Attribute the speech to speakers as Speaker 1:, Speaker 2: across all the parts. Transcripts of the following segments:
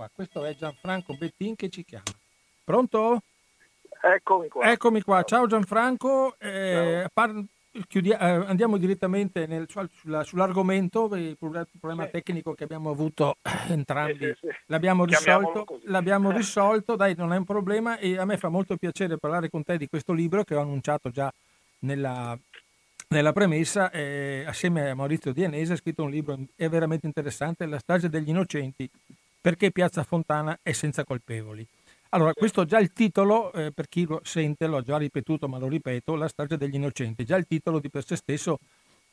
Speaker 1: qua. Questo è Gianfranco Bettin che ci chiama. Pronto?
Speaker 2: Eccomi qua.
Speaker 1: Eccomi qua. Ciao Gianfranco. Eh, par- chiudi- eh, andiamo direttamente nel, sulla, sull'argomento, il problema
Speaker 2: Sì.
Speaker 1: tecnico che abbiamo avuto entrambi.
Speaker 2: Sì, sì.
Speaker 1: L'abbiamo risolto, l'abbiamo
Speaker 2: Eh.
Speaker 1: risolto, dai, non è un problema e a me fa molto piacere parlare con te di questo libro che ho annunciato già nella, nella premessa, eh, assieme a Maurizio Dienese ha scritto un libro è veramente interessante, La strage degli innocenti, perché Piazza Fontana è senza colpevoli. Allora, questo già il titolo, eh, per chi lo sente, l'ho già ripetuto, ma lo ripeto, La strage degli innocenti, già il titolo di per sé stesso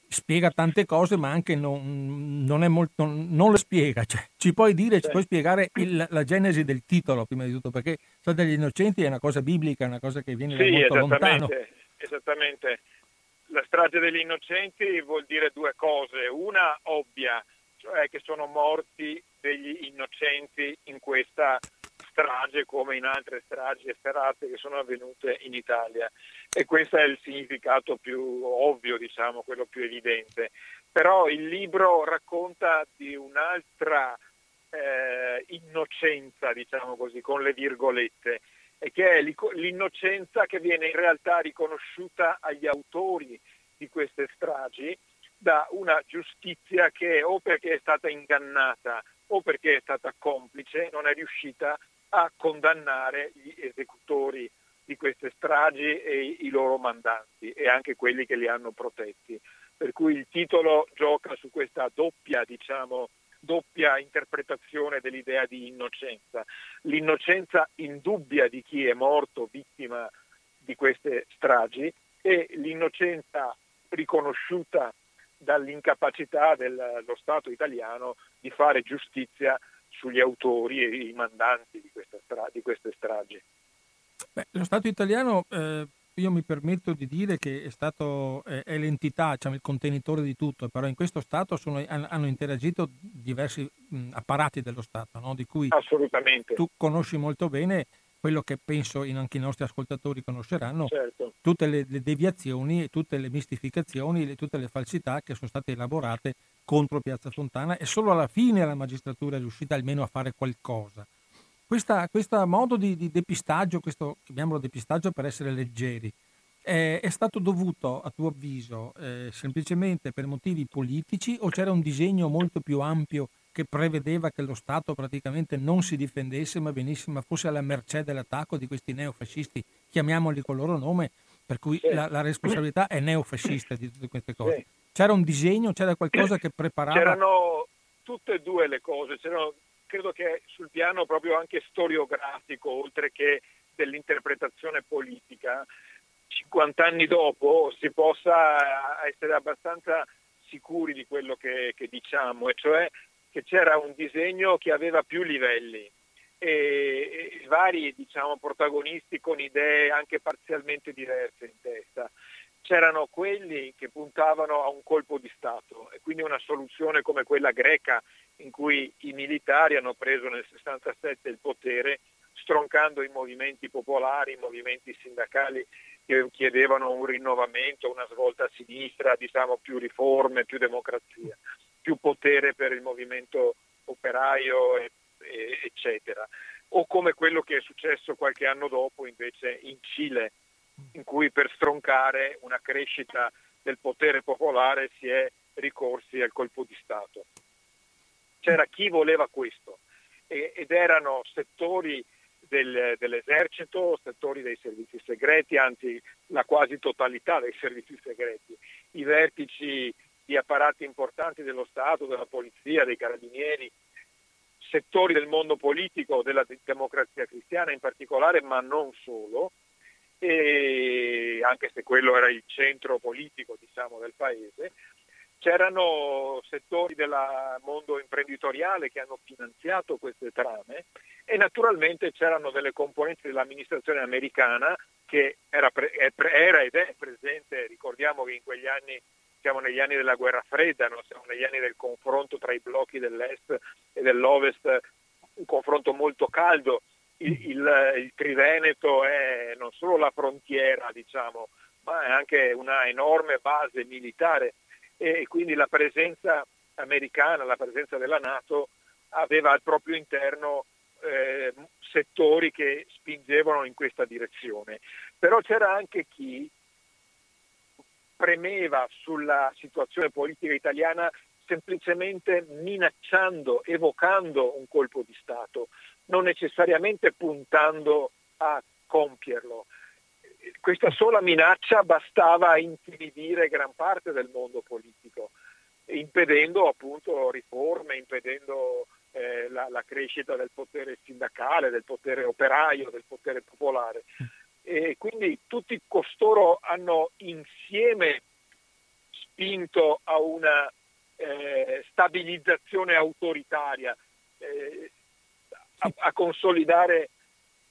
Speaker 1: spiega tante cose, ma anche non, non è molto, non le spiega. Cioè, ci puoi dire, ci puoi spiegare il- la genesi del titolo, prima di tutto, perché Strage degli innocenti è una cosa biblica, è una cosa che viene da
Speaker 2: Sì,
Speaker 1: molto lontano.
Speaker 2: esattamente, esattamente. La strage degli innocenti vuol dire due cose. Una ovvia, cioè che sono morti degli innocenti in questa strage come in altre stragi efferate che sono avvenute in Italia. E questo è il significato più ovvio, diciamo, quello più evidente. Però il libro racconta di un'altra eh, innocenza, diciamo così, con le virgolette, e che è l'innocenza che viene in realtà riconosciuta agli autori di queste stragi da una giustizia che o perché è stata ingannata o perché è stata complice non è riuscita a condannare gli esecutori di queste stragi e i loro mandanti e anche quelli che li hanno protetti. Per cui il titolo gioca su questa doppia, diciamo, doppia interpretazione dell'idea di innocenza. L'innocenza indubbia di chi è morto vittima di queste stragi e l'innocenza riconosciuta dall'incapacità dello Stato italiano di fare giustizia sugli autori e i mandanti di, questa stra- di queste stragi.
Speaker 1: Beh, lo Stato italiano, eh, io mi permetto di dire che è, stato, è, è l'entità, diciamo, il contenitore di tutto, però in questo Stato sono- han- hanno interagito diversi mh, apparati dello Stato, no? di cui
Speaker 2: Assolutamente.
Speaker 1: tu conosci molto bene quello che penso in- anche i nostri ascoltatori conosceranno,
Speaker 2: Certo.
Speaker 1: tutte le, le deviazioni, e tutte le mistificazioni, le- tutte le falsità che sono state elaborate contro Piazza Fontana e solo alla fine la magistratura è riuscita almeno a fare qualcosa. Questa- questo modo di, di depistaggio, questo chiamiamolo depistaggio per essere leggeri, eh, è stato dovuto, a tuo avviso, eh, semplicemente per motivi politici o c'era un disegno molto più ampio che prevedeva che lo Stato praticamente non si difendesse ma, venisse, ma fosse alla mercé dell'attacco di questi neofascisti, chiamiamoli col loro nome, per cui
Speaker 2: Sì.
Speaker 1: la, la responsabilità è neofascista di tutte queste cose.
Speaker 2: Sì.
Speaker 1: C'era un disegno, c'era qualcosa che preparava...
Speaker 2: C'erano tutte e due le cose, C'erano- credo che sul piano proprio anche storiografico, oltre che dell'interpretazione politica, 50 anni dopo si possa essere abbastanza sicuri di quello che, che diciamo, e cioè che c'era un disegno che aveva più livelli e, e vari diciamo, protagonisti con idee anche parzialmente diverse in testa. C'erano quelli che puntavano a un colpo di Stato e quindi una soluzione come quella greca in cui i militari hanno preso nel 67 il potere stroncando i movimenti popolari, i movimenti sindacali che chiedevano un rinnovamento, una svolta a sinistra, diciamo più riforme, più democrazia, più potere per il movimento operaio, e- e- eccetera. O come quello che è successo qualche anno dopo invece in Cile, in cui per stroncare una crescita del potere popolare si è ricorsi al colpo di Stato. C'era chi voleva questo e- ed erano settori del- dell'esercito, settori dei servizi segreti, anzi la quasi totalità dei servizi segreti, i vertici di apparati importanti dello Stato, della polizia, dei carabinieri, settori del mondo politico, della de- democrazia cristiana in particolare, ma non solo, e anche se quello era il centro politico diciamo, del paese, c'erano settori del mondo imprenditoriale che hanno finanziato queste trame e naturalmente c'erano delle componenti dell'amministrazione americana che era, era ed è presente, ricordiamo che in quegli anni siamo negli anni della guerra fredda, no? siamo negli anni del confronto tra i blocchi dell'est e dell'ovest, un confronto molto caldo. Il, il, il Triveneto è non solo la frontiera, diciamo, ma è anche una enorme base militare e quindi la presenza americana, la presenza della Nato aveva al proprio interno eh, settori che spingevano in questa direzione. Però c'era anche chi premeva sulla situazione politica italiana semplicemente minacciando, evocando un colpo di Stato, non necessariamente puntando a compierlo. Questa sola minaccia bastava a intimidire gran parte del mondo politico, impedendo appunto riforme, impedendo eh, la, la, crescita del potere sindacale, del potere operaio, del potere popolare. E quindi tutti costoro hanno insieme spinto a una eh, stabilizzazione autoritaria, eh, a, a, consolidare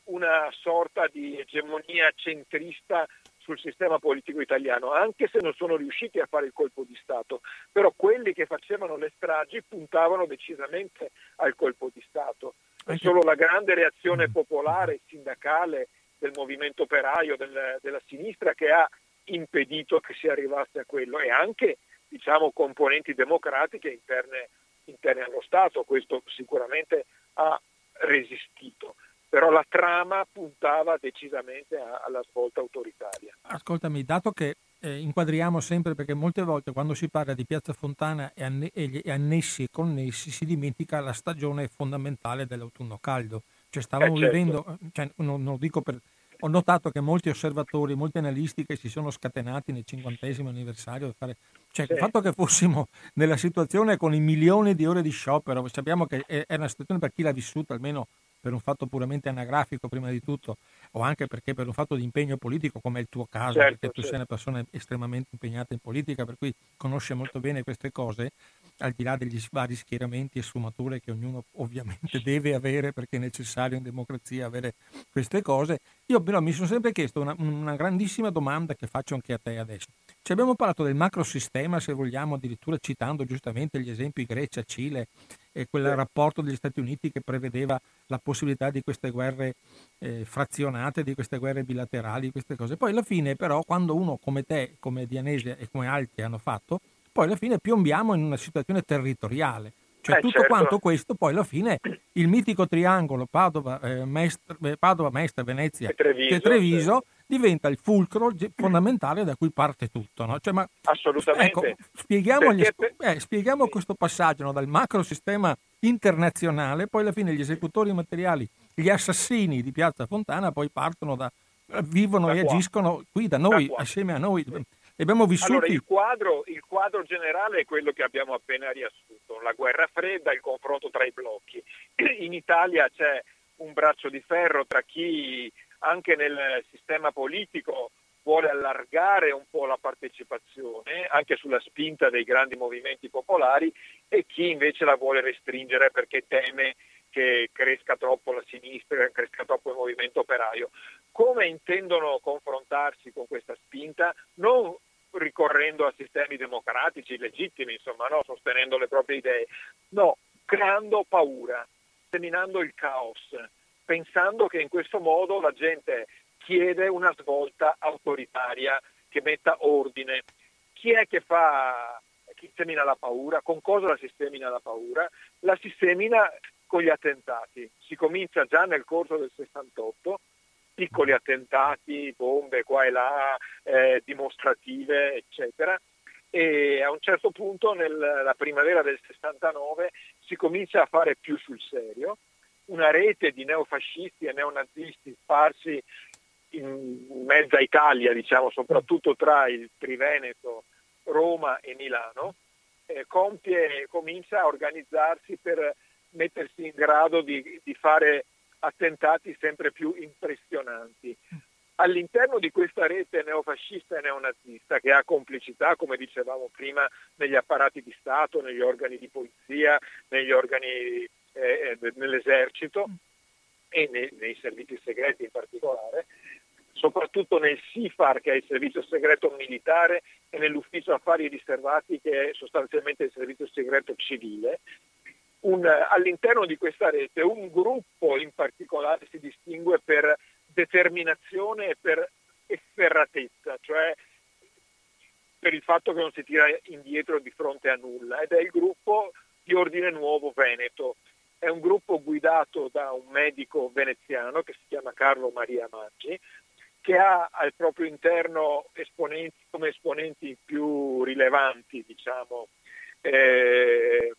Speaker 2: una sorta di egemonia centrista sul sistema politico italiano, anche se non sono riusciti a fare il colpo di Stato. Però quelli che facevano le stragi puntavano decisamente al colpo di Stato. È solo la grande reazione popolare, sindacale, del movimento operaio, del, della sinistra che ha impedito che si arrivasse a quello e anche diciamo, componenti democratiche interne, interne allo Stato. Questo sicuramente ha resistito però la trama puntava decisamente alla svolta autoritaria.
Speaker 1: Ascoltami, dato che eh, inquadriamo sempre perché molte volte quando si parla di Piazza Fontana e, anne- e annessi e connessi si dimentica la stagione fondamentale dell'autunno caldo. Cioè stavamo eh, certo. vivendo, cioè, non, non, lo dico per... Ho notato che molti osservatori, molti analisti che si sono scatenati nel cinquantesimo anniversario, fare, cioè sì. il fatto che fossimo nella situazione con i milioni di ore di sciopero, sappiamo che è, una situazione per chi l'ha vissuta almeno per un fatto puramente anagrafico prima di tutto, o anche perché per un fatto di impegno politico, come è il tuo caso, certo, perché tu certo. sei una persona estremamente impegnata in politica, per cui conosce molto bene queste cose, al di là degli vari schieramenti e sfumature che ognuno ovviamente deve avere perché è necessario in democrazia avere queste cose, io però mi sono sempre chiesto una, una grandissima domanda che faccio anche a te adesso. Ci abbiamo parlato del macrosistema, se vogliamo, addirittura citando giustamente gli esempi Grecia, Cile e quel rapporto degli Stati Uniti che prevedeva la possibilità di queste guerre eh, frazionate, di queste guerre bilaterali, queste cose. Poi alla fine però quando uno come te, come Dianesia e come altri hanno fatto, poi alla fine piombiamo in una situazione territoriale. Cioè eh, tutto certo. quanto questo poi alla fine il mitico triangolo Padova, eh, Mestre, eh, Padova Mestre, Venezia e Treviso, e Treviso sì diventa il fulcro fondamentale da cui parte tutto. No? Cioè, ma,
Speaker 2: Assolutamente.
Speaker 1: Ecco, spieghiamo, gli, eh, spieghiamo questo passaggio no? dal macro sistema internazionale, poi alla fine gli esecutori materiali, gli assassini di Piazza Fontana poi partono da, vivono da e agiscono qui da noi, da assieme a noi. E abbiamo vissuto.
Speaker 2: Allora, il quadro, il quadro generale è quello che abbiamo appena riassunto, la guerra fredda, il confronto tra i blocchi. In Italia c'è un braccio di ferro tra chi anche nel sistema politico vuole allargare un po' la partecipazione, anche sulla spinta dei grandi movimenti popolari, e chi invece la vuole restringere perché teme che cresca troppo la sinistra, cresca troppo il movimento operaio. Come intendono confrontarsi con questa spinta? Non ricorrendo a sistemi democratici legittimi, insomma, no? sostenendo le proprie idee, no, creando paura, seminando il caos, pensando che in questo modo la gente chiede una svolta autoritaria che metta ordine. Chi è che fa, chi semina la paura? Con cosa la si semina la paura? La si semina con gli attentati. Si comincia già nel corso del 68, piccoli attentati, bombe qua e là, eh, dimostrative, eccetera. E a un certo punto, nella primavera del 69, si comincia a fare più sul serio una rete di neofascisti e neonazisti sparsi in mezza Italia, diciamo, soprattutto tra il Triveneto, Roma e Milano, eh, compie, comincia a organizzarsi per mettersi in grado di, di fare attentati sempre più impressionanti. All'interno di questa rete neofascista e neonazista, che ha complicità, come dicevamo prima, negli apparati di Stato, negli organi di polizia, negli organi eh, eh, nell'esercito e nei, nei, servizi segreti in particolare, soprattutto nel SIFAR che è il servizio segreto militare e nell'ufficio affari riservati che è sostanzialmente il servizio segreto civile. Un, all'interno di questa rete un gruppo in particolare si distingue per determinazione e per efferratezza, cioè per il fatto che non si tira indietro di fronte a nulla ed è il gruppo di ordine nuovo Veneto. È un gruppo guidato da un medico veneziano che si chiama Carlo Maria Maggi, che ha al proprio interno esponenti, come esponenti più rilevanti, diciamo, eh,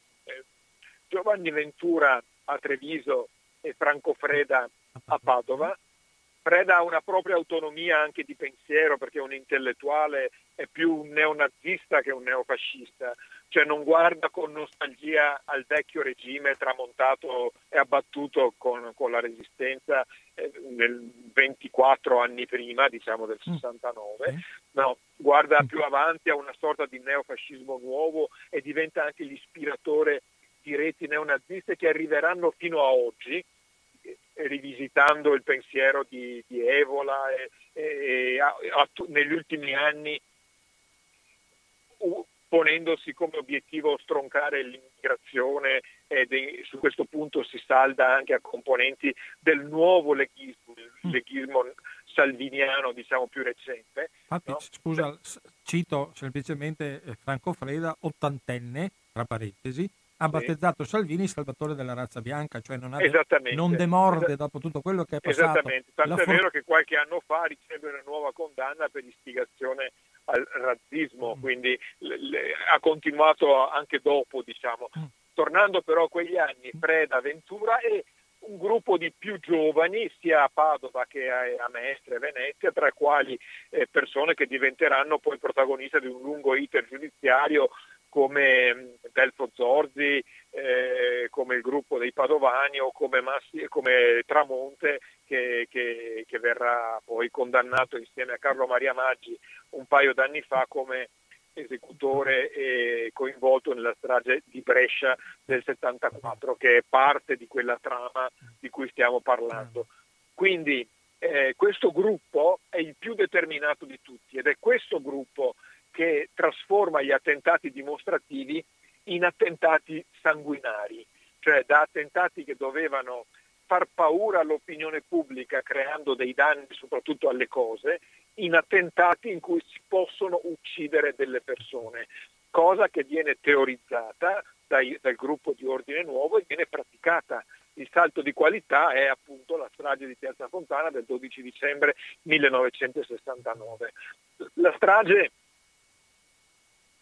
Speaker 2: Giovanni Ventura a Treviso e Franco Freda a Padova. Freda ha una propria autonomia anche di pensiero perché è un intellettuale, è più un neonazista che un neofascista, cioè non guarda con nostalgia al vecchio regime tramontato e abbattuto con, con la resistenza eh, nel 24 anni prima, diciamo del 69, mm. no, guarda più avanti a una sorta di neofascismo nuovo e diventa anche l'ispiratore di reti neonaziste che arriveranno fino a oggi, eh, rivisitando il pensiero di, di Evola e, e, e a, a, negli ultimi anni ponendosi come obiettivo stroncare l'immigrazione ed su questo punto si salda anche a componenti del nuovo leghismo, il mm. leghismo salviniano diciamo più recente.
Speaker 1: Infatti, no? scusa, cito semplicemente eh, Franco Freda, ottantenne, tra parentesi, ha battezzato. Salvini Salvatore della razza bianca, cioè non, ha, non demorde dopo tutto quello che è passato.
Speaker 2: Esattamente, tanto è for- vero che qualche anno fa riceve una nuova condanna per istigazione al razzismo, mm. quindi le, le, ha continuato anche dopo, diciamo. Mm. Tornando però a quegli anni, Freda, Ventura e un gruppo di più giovani sia a Padova che a, Mestre e Venezia, tra i quali eh, persone che diventeranno poi protagoniste di un lungo iter giudiziario come mm, Delfo Zorzi, eh, come il gruppo dei Padovani o come, Massi, come Tramonte che, che, che, verrà poi condannato insieme a Carlo Maria Maggi un paio d'anni fa come esecutore e coinvolto nella strage di Brescia del 74 che è parte di quella trama di cui stiamo parlando. Quindi eh, questo gruppo è il più determinato di tutti ed è questo gruppo che trasforma gli attentati dimostrativi in attentati sanguinari, cioè da attentati che dovevano far paura all'opinione pubblica creando dei danni soprattutto alle cose, in attentati in cui si possono uccidere delle persone, cosa che viene teorizzata dai, dal gruppo di Ordine Nuovo e viene praticata. Il salto di qualità è appunto la strage di Piazza Fontana del 12 dicembre 1969. La strage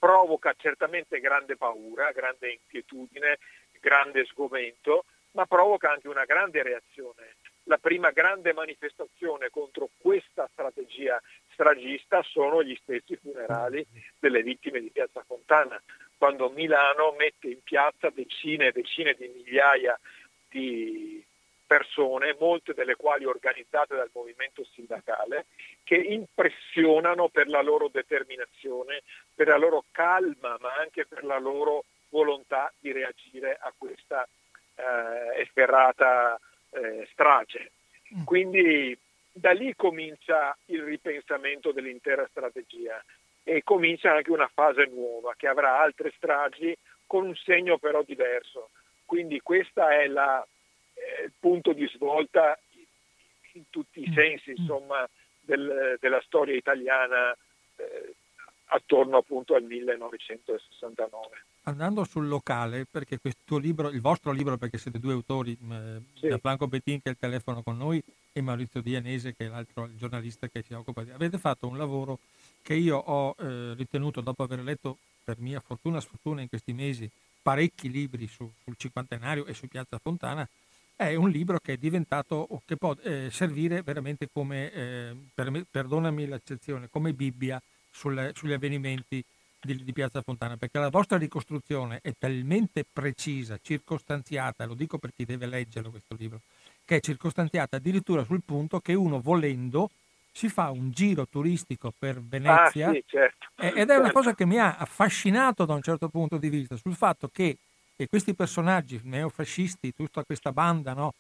Speaker 2: provoca certamente grande paura, grande inquietudine, grande sgomento, ma provoca anche una grande reazione. La prima grande manifestazione contro questa strategia stragista sono gli stessi funerali delle vittime di Piazza Fontana, quando Milano mette in piazza decine e decine di migliaia di persone, molte delle quali organizzate dal movimento sindacale, che impressionano per la loro determinazione, per la loro calma, ma anche per la loro volontà di reagire a questa eh, efferrata eh, strage. Mm. Quindi da lì comincia il ripensamento dell'intera strategia e comincia anche una fase nuova che avrà altre stragi con un segno però diverso. Quindi questo è la, eh, il punto di svolta in tutti i mm. sensi mm. insomma, del, della storia italiana eh, attorno appunto al 1969.
Speaker 1: Andando sul locale, perché questo libro, il vostro libro, perché siete due autori, eh, sì. Franco Bettin che è il telefono con noi e Maurizio Dianese che è l'altro giornalista che si occupa di... Avete fatto un lavoro che io ho eh, ritenuto, dopo aver letto per mia fortuna sfortuna in questi mesi parecchi libri su, sul cinquantenario e su Piazza Fontana, è un libro che è diventato, che può eh, servire veramente come, eh, per, perdonami l'accezione, come Bibbia sulle, sugli avvenimenti di, di, Piazza Fontana, perché la vostra ricostruzione è talmente precisa, circostanziata, lo dico per chi deve leggerlo questo libro, che è circostanziata addirittura sul punto che uno volendo si fa un giro turistico per Venezia
Speaker 2: ah, sì, certo.
Speaker 1: ed è una cosa che mi ha affascinato da un certo punto di vista, sul fatto che e questi personaggi neofascisti, tutta questa banda, no?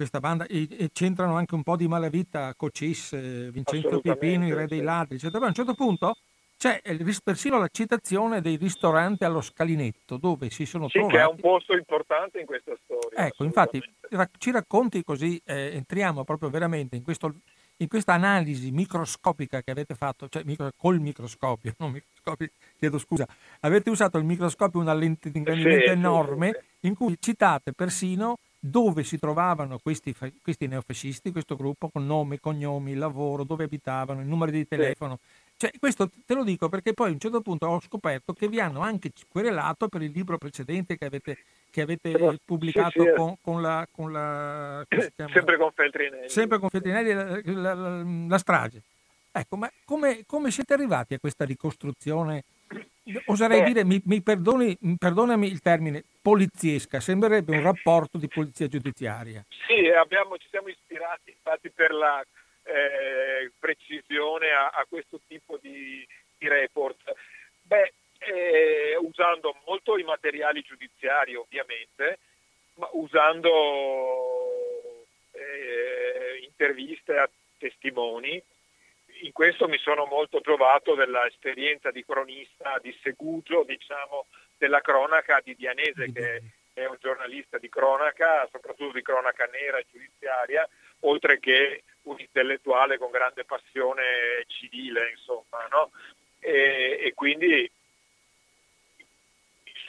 Speaker 1: questa banda e, e, c'entrano anche un po' di malavita, Cocis, eh, Vincenzo Piepino, il re dei ladri, eccetera. a un certo punto c'è persino la citazione dei ristoranti allo Scalinetto, dove si sono
Speaker 2: sì,
Speaker 1: trovati...
Speaker 2: che è un posto importante in questa storia.
Speaker 1: Ecco, infatti ci racconti così, eh, entriamo proprio veramente in questo, in questa analisi microscopica che avete fatto, cioè micro, col microscopio, non microscopio, chiedo scusa, avete usato il microscopio, una lente di ingrandimento sì, enorme, sì, in cui citate persino dove si trovavano questi, questi, neofascisti, questo gruppo, con nome, cognomi, lavoro, dove abitavano, il numero di telefono. Cioè, questo te lo dico perché poi a un certo punto ho scoperto che vi hanno anche querelato per il libro precedente che avete, che avete Però, pubblicato sì, sì, con, con, la... Con la
Speaker 2: sempre con Feltrinelli.
Speaker 1: Sempre con Feltrinelli, la, la, la, strage. Ecco, ma come, come, siete arrivati a questa ricostruzione? Oserei Beh. dire, mi, mi perdoni, perdonami il termine, poliziesca, sembrerebbe un rapporto di polizia giudiziaria.
Speaker 2: Sì, abbiamo, ci siamo ispirati infatti per la eh, precisione a, a, questo tipo di, di report. Beh, eh, usando molto i materiali giudiziari ovviamente, ma usando eh, interviste a testimoni. In questo mi sono molto trovato dell'esperienza di cronista, di segugio, diciamo, della cronaca di Dianese, che è un giornalista di cronaca, soprattutto di cronaca nera e giudiziaria, oltre che un intellettuale con grande passione civile, insomma, no? e, e quindi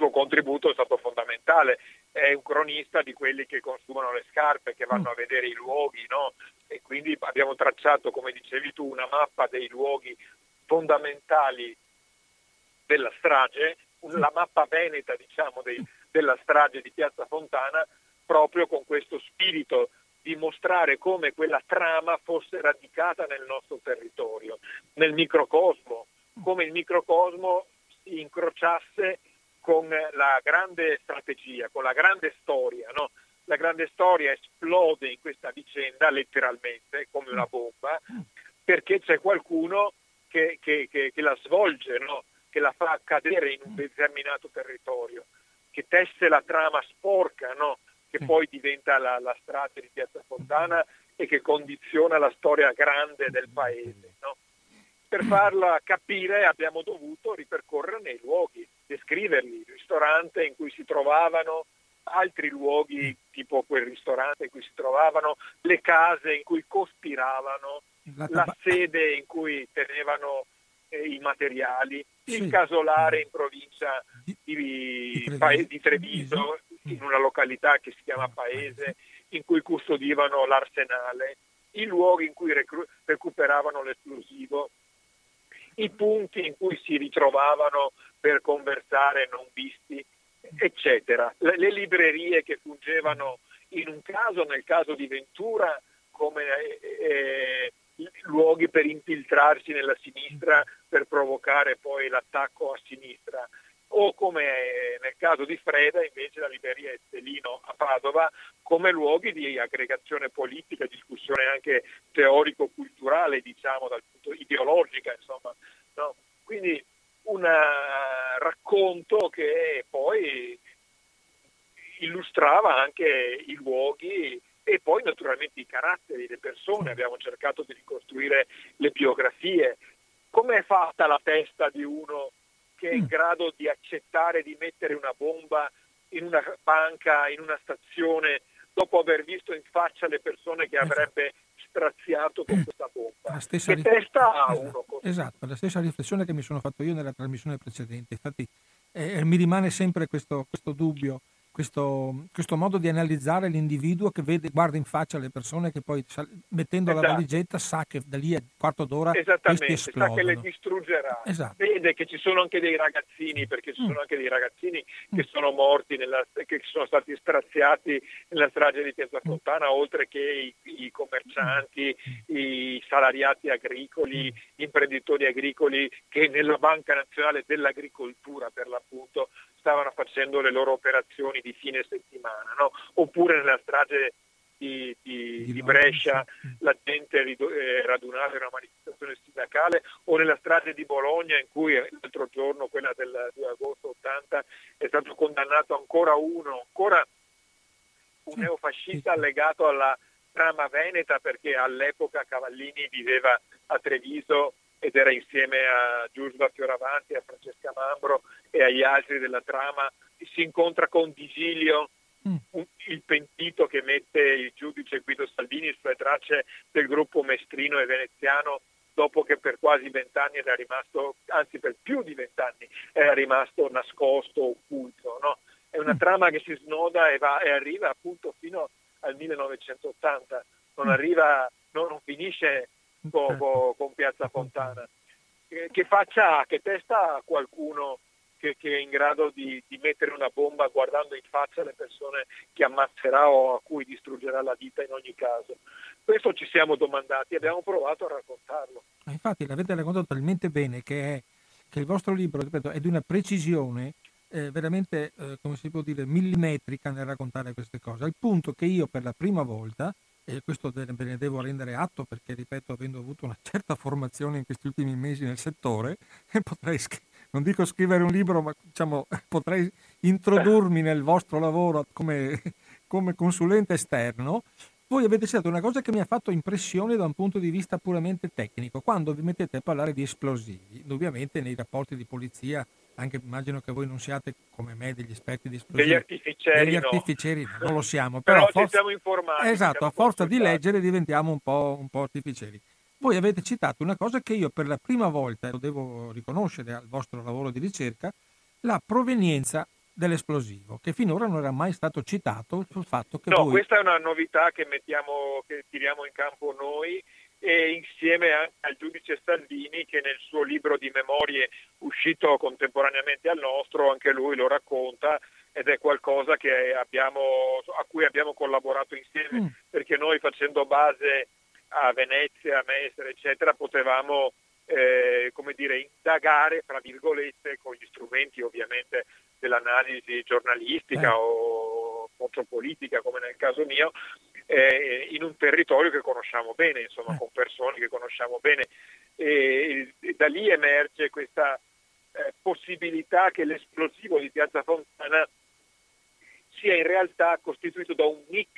Speaker 2: suo contributo è stato fondamentale. È un cronista di quelli che consumano le scarpe, che vanno a vedere i luoghi, no? e quindi abbiamo tracciato, come dicevi tu, una mappa dei luoghi fondamentali della strage la mappa veneta diciamo, dei, della strage di Piazza Fontana proprio con questo spirito di mostrare come quella trama fosse radicata nel nostro territorio, nel microcosmo, come il microcosmo si incrociasse con la grande strategia, con la grande storia. No? La grande storia esplode in questa vicenda letteralmente come una bomba perché c'è qualcuno che, che, che, che la svolge, no? che la fa cadere in un determinato territorio, che tesse la trama sporca, no? che poi diventa la, la strada di Piazza Fontana e che condiziona la storia grande del paese. No? Per farla capire abbiamo dovuto ripercorrere nei luoghi, descriverli, il ristorante in cui si trovavano, altri luoghi tipo quel ristorante in cui si trovavano, le case in cui cospiravano, la sede in cui tenevano eh, i materiali, sì. il casolare in provincia di, di, di, di Treviso, in una località che si chiama Paese, in cui custodivano l'arsenale, i luoghi in cui recru- recuperavano l'esplosivo, i punti in cui si ritrovavano per conversare non visti, eccetera. Le, le librerie che fungevano in un caso, nel caso di Ventura, come eh, luoghi per infiltrarsi nella sinistra per provocare poi l'attacco a sinistra o come nel caso di Freda invece la libreria Estelino a Padova come luoghi di aggregazione politica, discussione anche teorico-culturale, diciamo dal punto ideologica, insomma. No? Quindi un racconto che poi illustrava anche i luoghi e poi naturalmente i caratteri, le persone, abbiamo cercato di ricostruire le biografie. Come è fatta la testa di uno che è in mm. grado di accettare di mettere una bomba in una banca, in una stazione, dopo aver visto in faccia le persone che esatto. avrebbe straziato con questa bomba? che rif- testa ha
Speaker 1: esatto.
Speaker 2: uno
Speaker 1: così? Esatto, la stessa riflessione che mi sono fatto io nella trasmissione precedente. Infatti eh, mi rimane sempre questo, questo dubbio questo, questo, modo di analizzare l'individuo che vede, guarda in faccia le persone che poi mettendo esatto. la valigetta sa che da lì a quarto d'ora
Speaker 2: Esattamente, sa che le distruggerà. Esatto. Vede che ci sono anche dei ragazzini, perché ci mm. sono anche dei ragazzini mm. che sono morti, nella, che sono stati straziati nella strage di Piazza. Fontana, mm. oltre che i, i commercianti, mm. i salariati agricoli, gli imprenditori agricoli che nella Banca Nazionale dell'Agricoltura per l'appunto stavano facendo le loro operazioni di fine settimana, no? oppure nella strage di, di, di, Brescia la gente eh, radunata in una manifestazione sindacale o nella strage di Bologna in cui l'altro giorno, quella del 2 agosto 80, è stato condannato ancora uno, ancora un neofascista legato alla trama veneta perché all'epoca Cavallini viveva a Treviso ed era insieme a Giusva Fioravanti, a Francesca Mambro e agli altri della trama, si incontra con Disilio mm. il pentito che mette il giudice Guido Salvini sulle tracce del gruppo mestrino e veneziano dopo che per quasi vent'anni era rimasto, anzi per più di vent'anni, era rimasto nascosto, occulto. No? È una mm. trama che si snoda e, va, e arriva appunto fino al 1980, non, mm. arriva, no, non finisce con, certo. con Piazza Fontana. Che, che faccia, che testa qualcuno che, che, è in grado di, di, mettere una bomba guardando in faccia le persone che ammazzerà o a cui distruggerà la vita in ogni caso. Questo ci siamo domandati e abbiamo provato a raccontarlo.
Speaker 1: Infatti l'avete raccontato talmente bene che, è, che il vostro libro ripeto, è di una precisione eh, veramente, eh, come si può dire, millimetrica nel raccontare queste cose, al punto che io per la prima volta, e questo ve ne devo rendere atto perché, ripeto, avendo avuto una certa formazione in questi ultimi mesi nel settore, potrei, non dico scrivere un libro, ma diciamo, potrei introdurmi nel vostro lavoro come, come consulente esterno, voi avete citato una cosa che mi ha fatto impressione da un punto di vista puramente tecnico, quando vi mettete a parlare di esplosivi, ovviamente nei rapporti di polizia, anche immagino che voi non siate come me degli esperti di esplosivi.
Speaker 2: Degli artificieri,
Speaker 1: degli artificieri no. non lo siamo, però,
Speaker 2: però forza, siamo informati.
Speaker 1: Esatto, a forza di leggere diventiamo un po', un po' artificieri. Voi avete citato una cosa che io per la prima volta, lo devo riconoscere al vostro lavoro di ricerca, la provenienza dell'esplosivo, che finora non era mai stato citato sul fatto che
Speaker 2: no,
Speaker 1: voi...
Speaker 2: questa è una novità che, mettiamo, che tiriamo in campo noi e insieme anche al giudice Salvini che nel suo libro di memorie uscito contemporaneamente al nostro, anche lui lo racconta ed è qualcosa abbiamo, a cui abbiamo collaborato insieme, mm. perché noi facendo base a Venezia, a Mestre, eccetera, potevamo eh, come dire, indagare, tra virgolette, con gli strumenti ovviamente dell'analisi giornalistica eh. o politica, come nel caso mio, eh, in un territorio che conosciamo bene, insomma, eh. con persone che conosciamo bene. E, e da lì emerge questa eh, possibilità che l'esplosivo di Piazza Fontana sia in realtà costituito da un mix.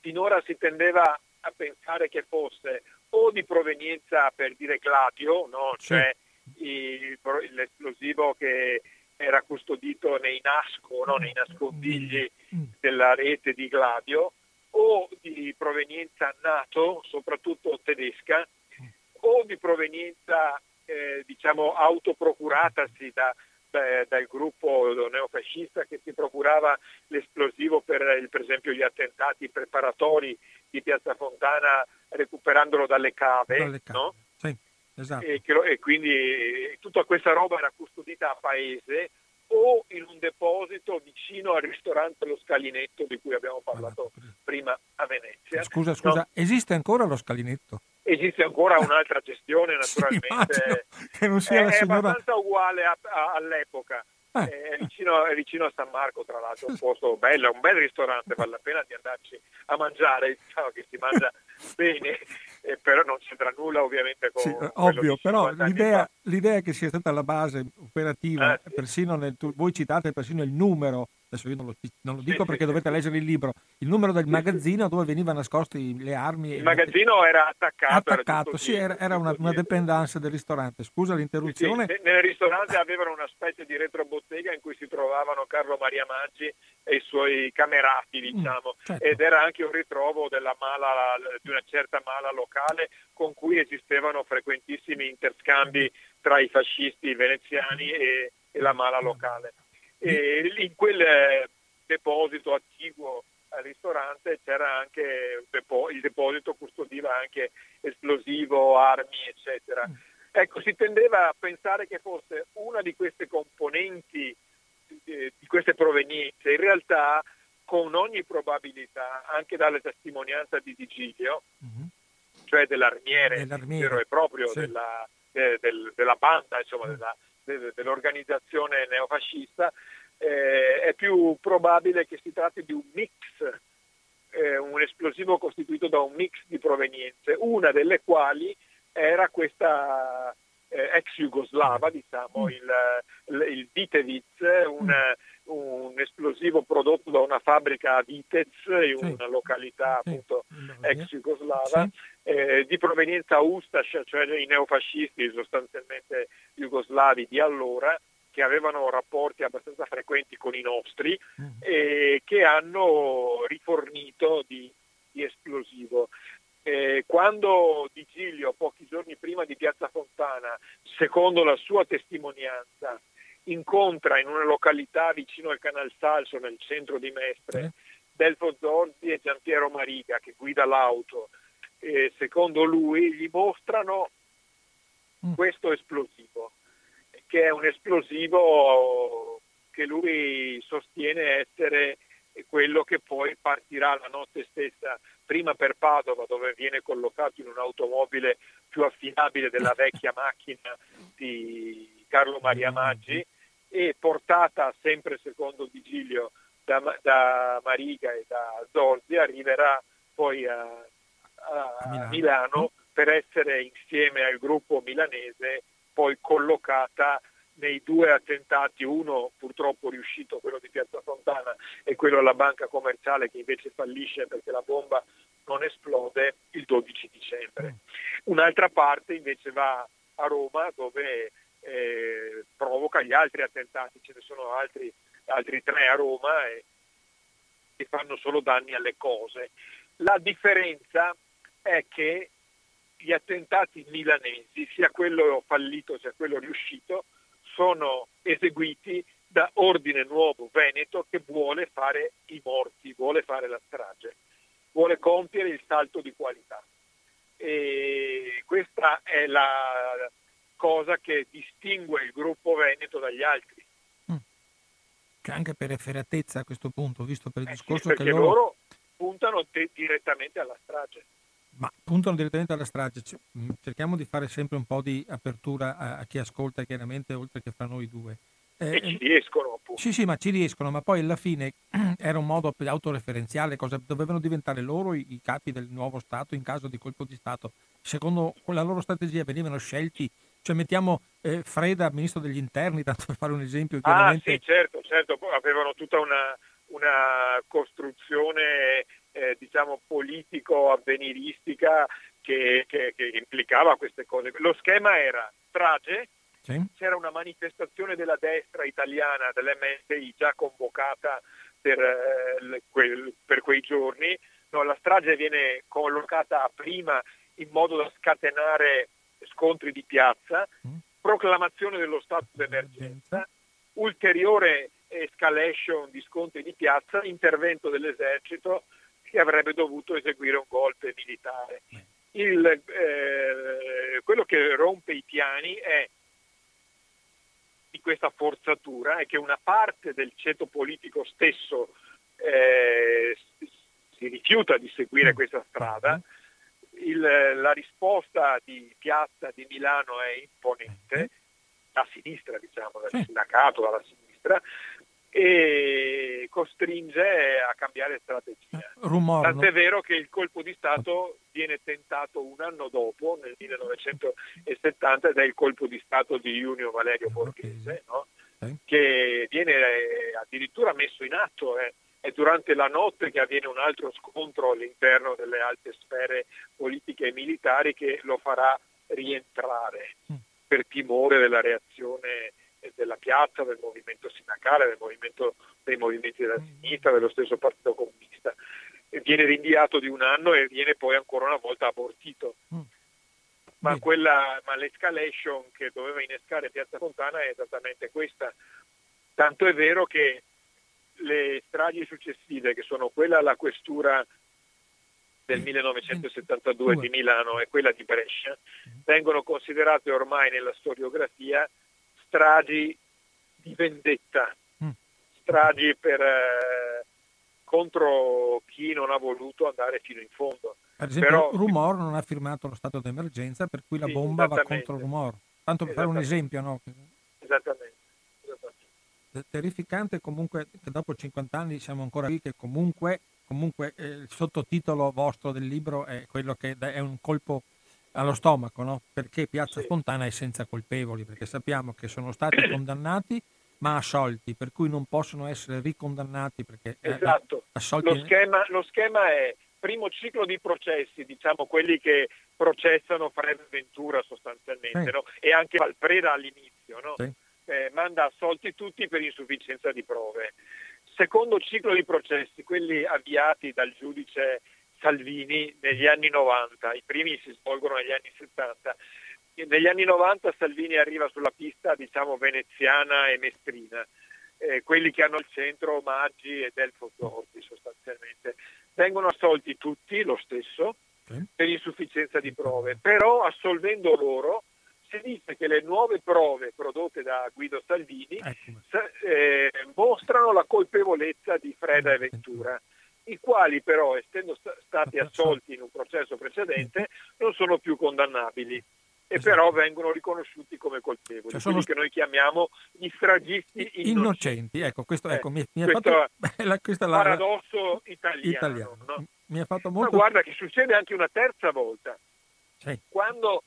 Speaker 2: Finora si tendeva a pensare che fosse o di provenienza per dire gladio, no? cioè il, l'esplosivo che era custodito nei nasco, no? nei nascondigli mm. della rete di gladio, o di provenienza NATO, soprattutto tedesca, o di provenienza eh, diciamo autoprocuratasi da, da, dal gruppo neofascista che si procurava l'esplosivo per, per esempio gli attentati preparatori di Piazza Fontana recuperandolo dalle cave, dalle cave. No?
Speaker 1: Sì, esatto.
Speaker 2: e, che, e, quindi tutta questa roba era custodita a paese o in un deposito vicino al ristorante Lo Scalinetto di cui abbiamo parlato prima a Venezia.
Speaker 1: Scusa, scusa, no? esiste ancora lo Scalinetto?
Speaker 2: Esiste ancora un'altra gestione naturalmente,
Speaker 1: che non sia
Speaker 2: è,
Speaker 1: la signora...
Speaker 2: è abbastanza uguale a, a, all'epoca. Eh. È, vicino, è, vicino, a San Marco, tra l'altro, un posto bello, un bel ristorante, vale la pena di andarci a mangiare, diciamo che si mangia bene, eh, però non c'entra nulla ovviamente con... Sì,
Speaker 1: ovvio, però l'idea, l'idea, che sia stata la base operativa, ah, sì. persino nel, voi citate persino il numero adesso io non lo, non lo dico sì, perché dovete leggere il libro, il numero del magazzino dove venivano nascosti le armi.
Speaker 2: Il magazzino era attaccato.
Speaker 1: Attaccato, era sì, era, era una, una dependenza del ristorante. Scusa l'interruzione.
Speaker 2: Nel ristorante avevano una specie di retrobottega in cui si trovavano Carlo Maria Maggi e i suoi camerati, diciamo, mm, certo. ed era anche un ritrovo mala, di una certa mala locale con cui esistevano frequentissimi interscambi tra i fascisti veneziani e, e la mala locale. E in quel eh, deposito attiguo al ristorante c'era anche il deposito custodiva anche esplosivo, armi, eccetera. Mm. Ecco, si tendeva a pensare che fosse una di queste componenti di, queste provenienze, in realtà con ogni probabilità, anche dalle testimonianze di Digilio, mm-hmm. cioè dell'armiere, dell'armiere, vero e proprio sì. della, de, del, della banda, insomma, mm. della, dell'organizzazione neofascista, eh, è più probabile che si tratti di un mix, eh, un esplosivo costituito da un mix di provenienze, una delle quali era questa eh, ex jugoslava, diciamo, mm. il, il, il Vitevitz, un, mm. un, esplosivo prodotto da una fabbrica a Vitez, in una località appunto ex jugoslava, eh, di provenienza ustash, cioè i neofascisti sostanzialmente jugoslavi di allora, che avevano rapporti abbastanza frequenti con i nostri mm. e che hanno rifornito di, di esplosivo. Eh, quando Di Giglio, pochi giorni prima di Piazza Fontana, secondo la sua testimonianza, incontra in una località vicino al Canal Salso, nel centro di Mestre, eh. Delfo Zorzi e Giampiero Mariga, che guida l'auto, eh, secondo lui gli mostrano mm. questo esplosivo che è un esplosivo che lui sostiene essere partirà la notte stessa prima per Padova dove viene collocato in un'automobile più affidabile della vecchia macchina di Carlo Maria Maggi e portata sempre secondo Vigilio da, da Mariga e da Zorzi arriverà poi a, a Milano. Milano per essere insieme al gruppo milanese poi collocata nei due attentati, uno purtroppo riuscito, quello di Piazza Fontana, e quello alla banca commerciale che invece fallisce perché la bomba non esplode il 12 dicembre. Un'altra parte invece va a Roma dove eh, provoca gli altri attentati, ce ne sono altri, altri tre a Roma e, e fanno solo danni alle cose. La differenza è che gli attentati milanesi, sia quello fallito sia quello riuscito, sono eseguiti da Ordine Nuovo Veneto che vuole fare i morti, vuole fare la strage, vuole compiere il salto di qualità. E questa è la cosa che distingue il gruppo Veneto dagli altri. Mm.
Speaker 1: Che anche per efferatezza a questo punto, visto per il
Speaker 2: eh
Speaker 1: discorso
Speaker 2: sì,
Speaker 1: che
Speaker 2: loro... loro puntano te- direttamente alla strage.
Speaker 1: Ma puntano direttamente alla strage. Mm, cerchiamo di fare sempre un po' di apertura a, a chi ascolta, chiaramente, oltre che fra noi due.
Speaker 2: Eh, e ci riescono appunto.
Speaker 1: Sì, sì, ma ci riescono, ma poi alla fine era un modo autoreferenziale, cosa, dovevano diventare loro i, i, capi del nuovo Stato in caso di colpo di Stato. Secondo la loro strategia venivano scelti, cioè mettiamo eh, Freda, ministro degli interni, tanto per fare un esempio.
Speaker 2: Ah sì, certo, certo, avevano tutta una, una costruzione eh, diciamo politico-avveniristica che, che, che, implicava queste cose. Lo schema era strage, sì. c'era una manifestazione della destra italiana, dell'MSI, già convocata per, eh, quel, per quei giorni, no, la strage viene collocata prima in modo da scatenare scontri di piazza, mm. proclamazione dello stato d'emergenza, ulteriore escalation di scontri di piazza, intervento dell'esercito, che avrebbe dovuto eseguire un golpe militare. Il, eh, quello che rompe i piani è di questa forzatura è che una parte del ceto politico stesso eh, si rifiuta di seguire questa strada. Il, la risposta di Piazza di Milano è imponente, da sinistra diciamo, dal sindacato, dalla sinistra, e costringe a cambiare strategia.
Speaker 1: Rumor,
Speaker 2: Tant'è vero che il colpo di Stato viene tentato un anno dopo, nel 1970, ed è il colpo di Stato di Junio Valerio Borghese, no? che viene eh, addirittura messo in atto. Eh. È durante la notte che avviene un altro scontro all'interno delle alte sfere politiche e militari che lo farà rientrare mm. per timore della reazione della piazza, del movimento sindacale, del movimento, dei movimenti della sinistra, dello stesso Partito Comunista. Viene rinviato di un anno e viene poi ancora una volta abortito. Mm. Ma, quella, ma l'escalation che doveva innescare Piazza Fontana è esattamente questa. Tanto è vero che le stragi successive, che sono quella alla questura del 1972 di Milano e quella di Brescia, vengono considerate ormai nella storiografia stragi di vendetta, mm. stragi per, eh, contro chi non ha voluto andare fino in fondo.
Speaker 1: Per esempio, Però, Rumor non ha firmato lo stato d'emergenza, per cui la sì, bomba va contro Rumor. Tanto per fare un esempio, no?
Speaker 2: Esattamente.
Speaker 1: esattamente. Terrificante comunque che dopo 50 anni siamo ancora qui, che comunque, comunque eh, il sottotitolo vostro del libro è quello che è un colpo allo stomaco, no? perché Piazza sì. Fontana è senza colpevoli, perché sappiamo che sono stati condannati ma assolti, per cui non possono essere ricondannati perché
Speaker 2: eh, esatto. assolti... lo, schema, lo schema è primo ciclo di processi, diciamo quelli che processano Fred Ventura sostanzialmente, sì. no? e anche Valpreda all'inizio. No? Sì. eh, manda assolti tutti per insufficienza di prove. Secondo ciclo di processi, quelli avviati dal giudice Salvini negli anni 90, i primi si svolgono negli anni 70. Negli anni 90 Salvini arriva sulla pista diciamo veneziana e mestrina, eh, quelli che hanno al centro Maggi e Delfo Zorzi sostanzialmente. Vengono assolti tutti lo stesso per insufficienza di prove, però assolvendo loro si dice che le nuove prove prodotte da Guido Salvini eh, mostrano la colpevolezza di Freda e Ventura i quali però, essendo stati assolti in un processo precedente, non sono più condannabili e esatto. però vengono riconosciuti come colpevoli, cioè sono... che noi chiamiamo gli stragisti innocenti. innocenti.
Speaker 1: Ecco, questo, ecco, mi, mi questo fatto...
Speaker 2: la, questo la... paradosso italiano. italiano. No? Mi ha fatto molto... Ma guarda che succede anche una terza volta. Sì. Quando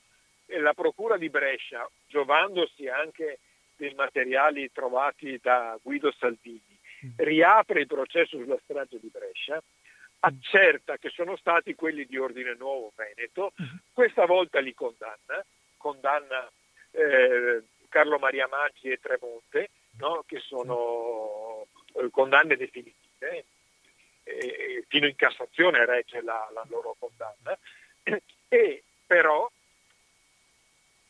Speaker 2: eh, la Procura di Brescia, giovandosi anche dei materiali trovati da Guido Salvini, riapre il processo sulla strage di Brescia, accerta che sono stati quelli di ordine nuovo Veneto, questa volta li condanna, condanna eh, Carlo Maria Maggi e Tremonte, no? che sono eh, condanne definitive, eh, fino in Cassazione regge la, la loro condanna, e però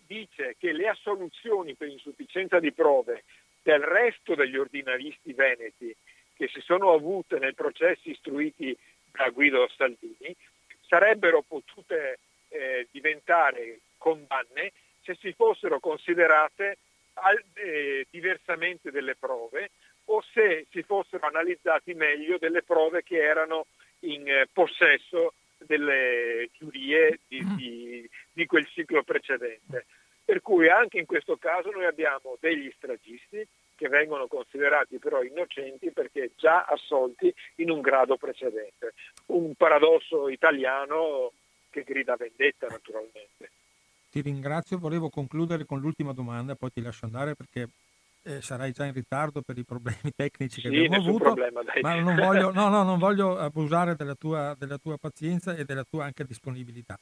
Speaker 2: dice che le assoluzioni per insufficienza di prove del resto degli ordinaristi veneti che si sono avute nei processi istruiti da Guido Salvini sarebbero potute eh, diventare condanne se si fossero considerate eh, diversamente delle prove o se si fossero analizzati meglio delle prove che erano in eh, possesso delle giurie di, mm. di, di quel ciclo precedente. Per cui anche in questo caso noi abbiamo degli stragisti che vengono considerati però innocenti perché già assolti in un grado precedente. Un paradosso italiano che grida vendetta naturalmente.
Speaker 1: Ti ringrazio, volevo concludere con l'ultima domanda, poi ti lascio andare perché eh, sarai già in ritardo per i problemi tecnici che sì, abbiamo avuto,
Speaker 2: problema,
Speaker 1: ma non voglio, no, no, non voglio abusare della tua, della tua pazienza e della tua anche disponibilità.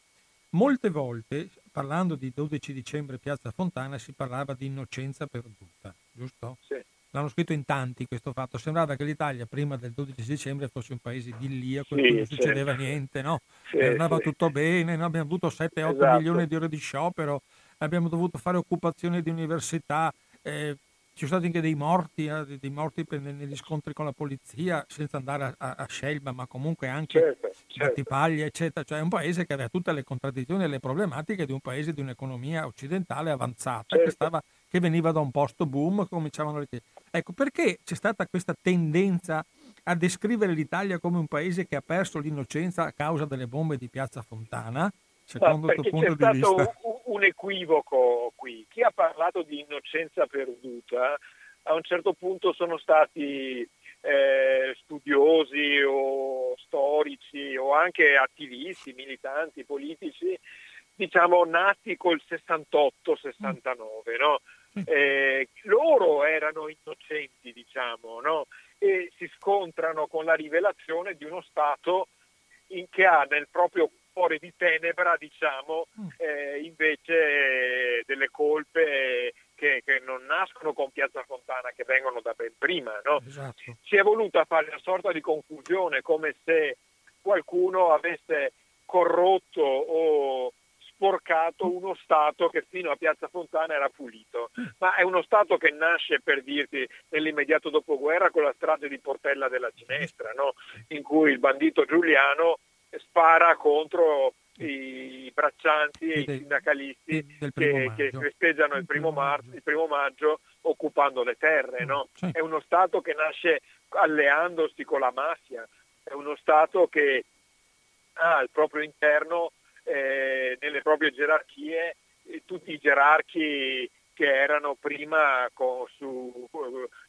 Speaker 1: Molte volte, parlando di 12 dicembre Piazza Fontana, si parlava di innocenza perduta, giusto?
Speaker 2: Sì.
Speaker 1: L'hanno scritto in tanti questo fatto. Sembrava che l'Italia prima del 12 dicembre fosse un paese idilliaco sì, in cui non succedeva sì. niente, no? Sì, andava tutto bene, no? abbiamo avuto 7-8 esatto. milioni di ore di sciopero, abbiamo dovuto fare occupazione di università, eh, ci sono stati anche dei morti, eh, dei morti per, negli scontri con la polizia, senza andare a, a Scelba, ma comunque anche certo, certo. Battipaglia, eccetera. Cioè è un paese che aveva tutte le contraddizioni e le problematiche di un paese di un'economia occidentale avanzata, certo. che, stava, che, veniva da un posto boom, cominciavano le Ecco, perché c'è stata questa tendenza a descrivere l'Italia come un paese che ha perso l'innocenza a causa delle bombe di Piazza Fontana? Secondo
Speaker 2: tuo punto di vista? Un, un equivoco qui. Chi ha parlato di innocenza perduta a un certo punto sono stati eh, studiosi o storici o anche attivisti, militanti, politici, diciamo nati col 68-69, no? Eh, loro erano innocenti, diciamo, no? e si scontrano con la rivelazione di uno Stato in, che ha nel proprio cuore di tenebra, diciamo, mm. eh, invece eh, delle colpe che, che, non nascono con Piazza Fontana, che vengono da ben prima. No?
Speaker 1: Esatto.
Speaker 2: Si è voluta fare una sorta di confusione, come se qualcuno avesse corrotto o sporcato uno Stato che fino a Piazza Fontana era pulito, ma è uno Stato che nasce per dirti nell'immediato dopoguerra con la strage di Portella della Ginestra, no? in cui il bandito Giuliano spara contro i braccianti e i sindacalisti che, che, festeggiano il primo, marzo, il primo, maggio occupando le terre. No? È uno Stato che nasce alleandosi con la mafia, è uno Stato che ha al proprio interno, eh, nelle proprie gerarchie, eh, tutti i gerarchi che erano prima con, su,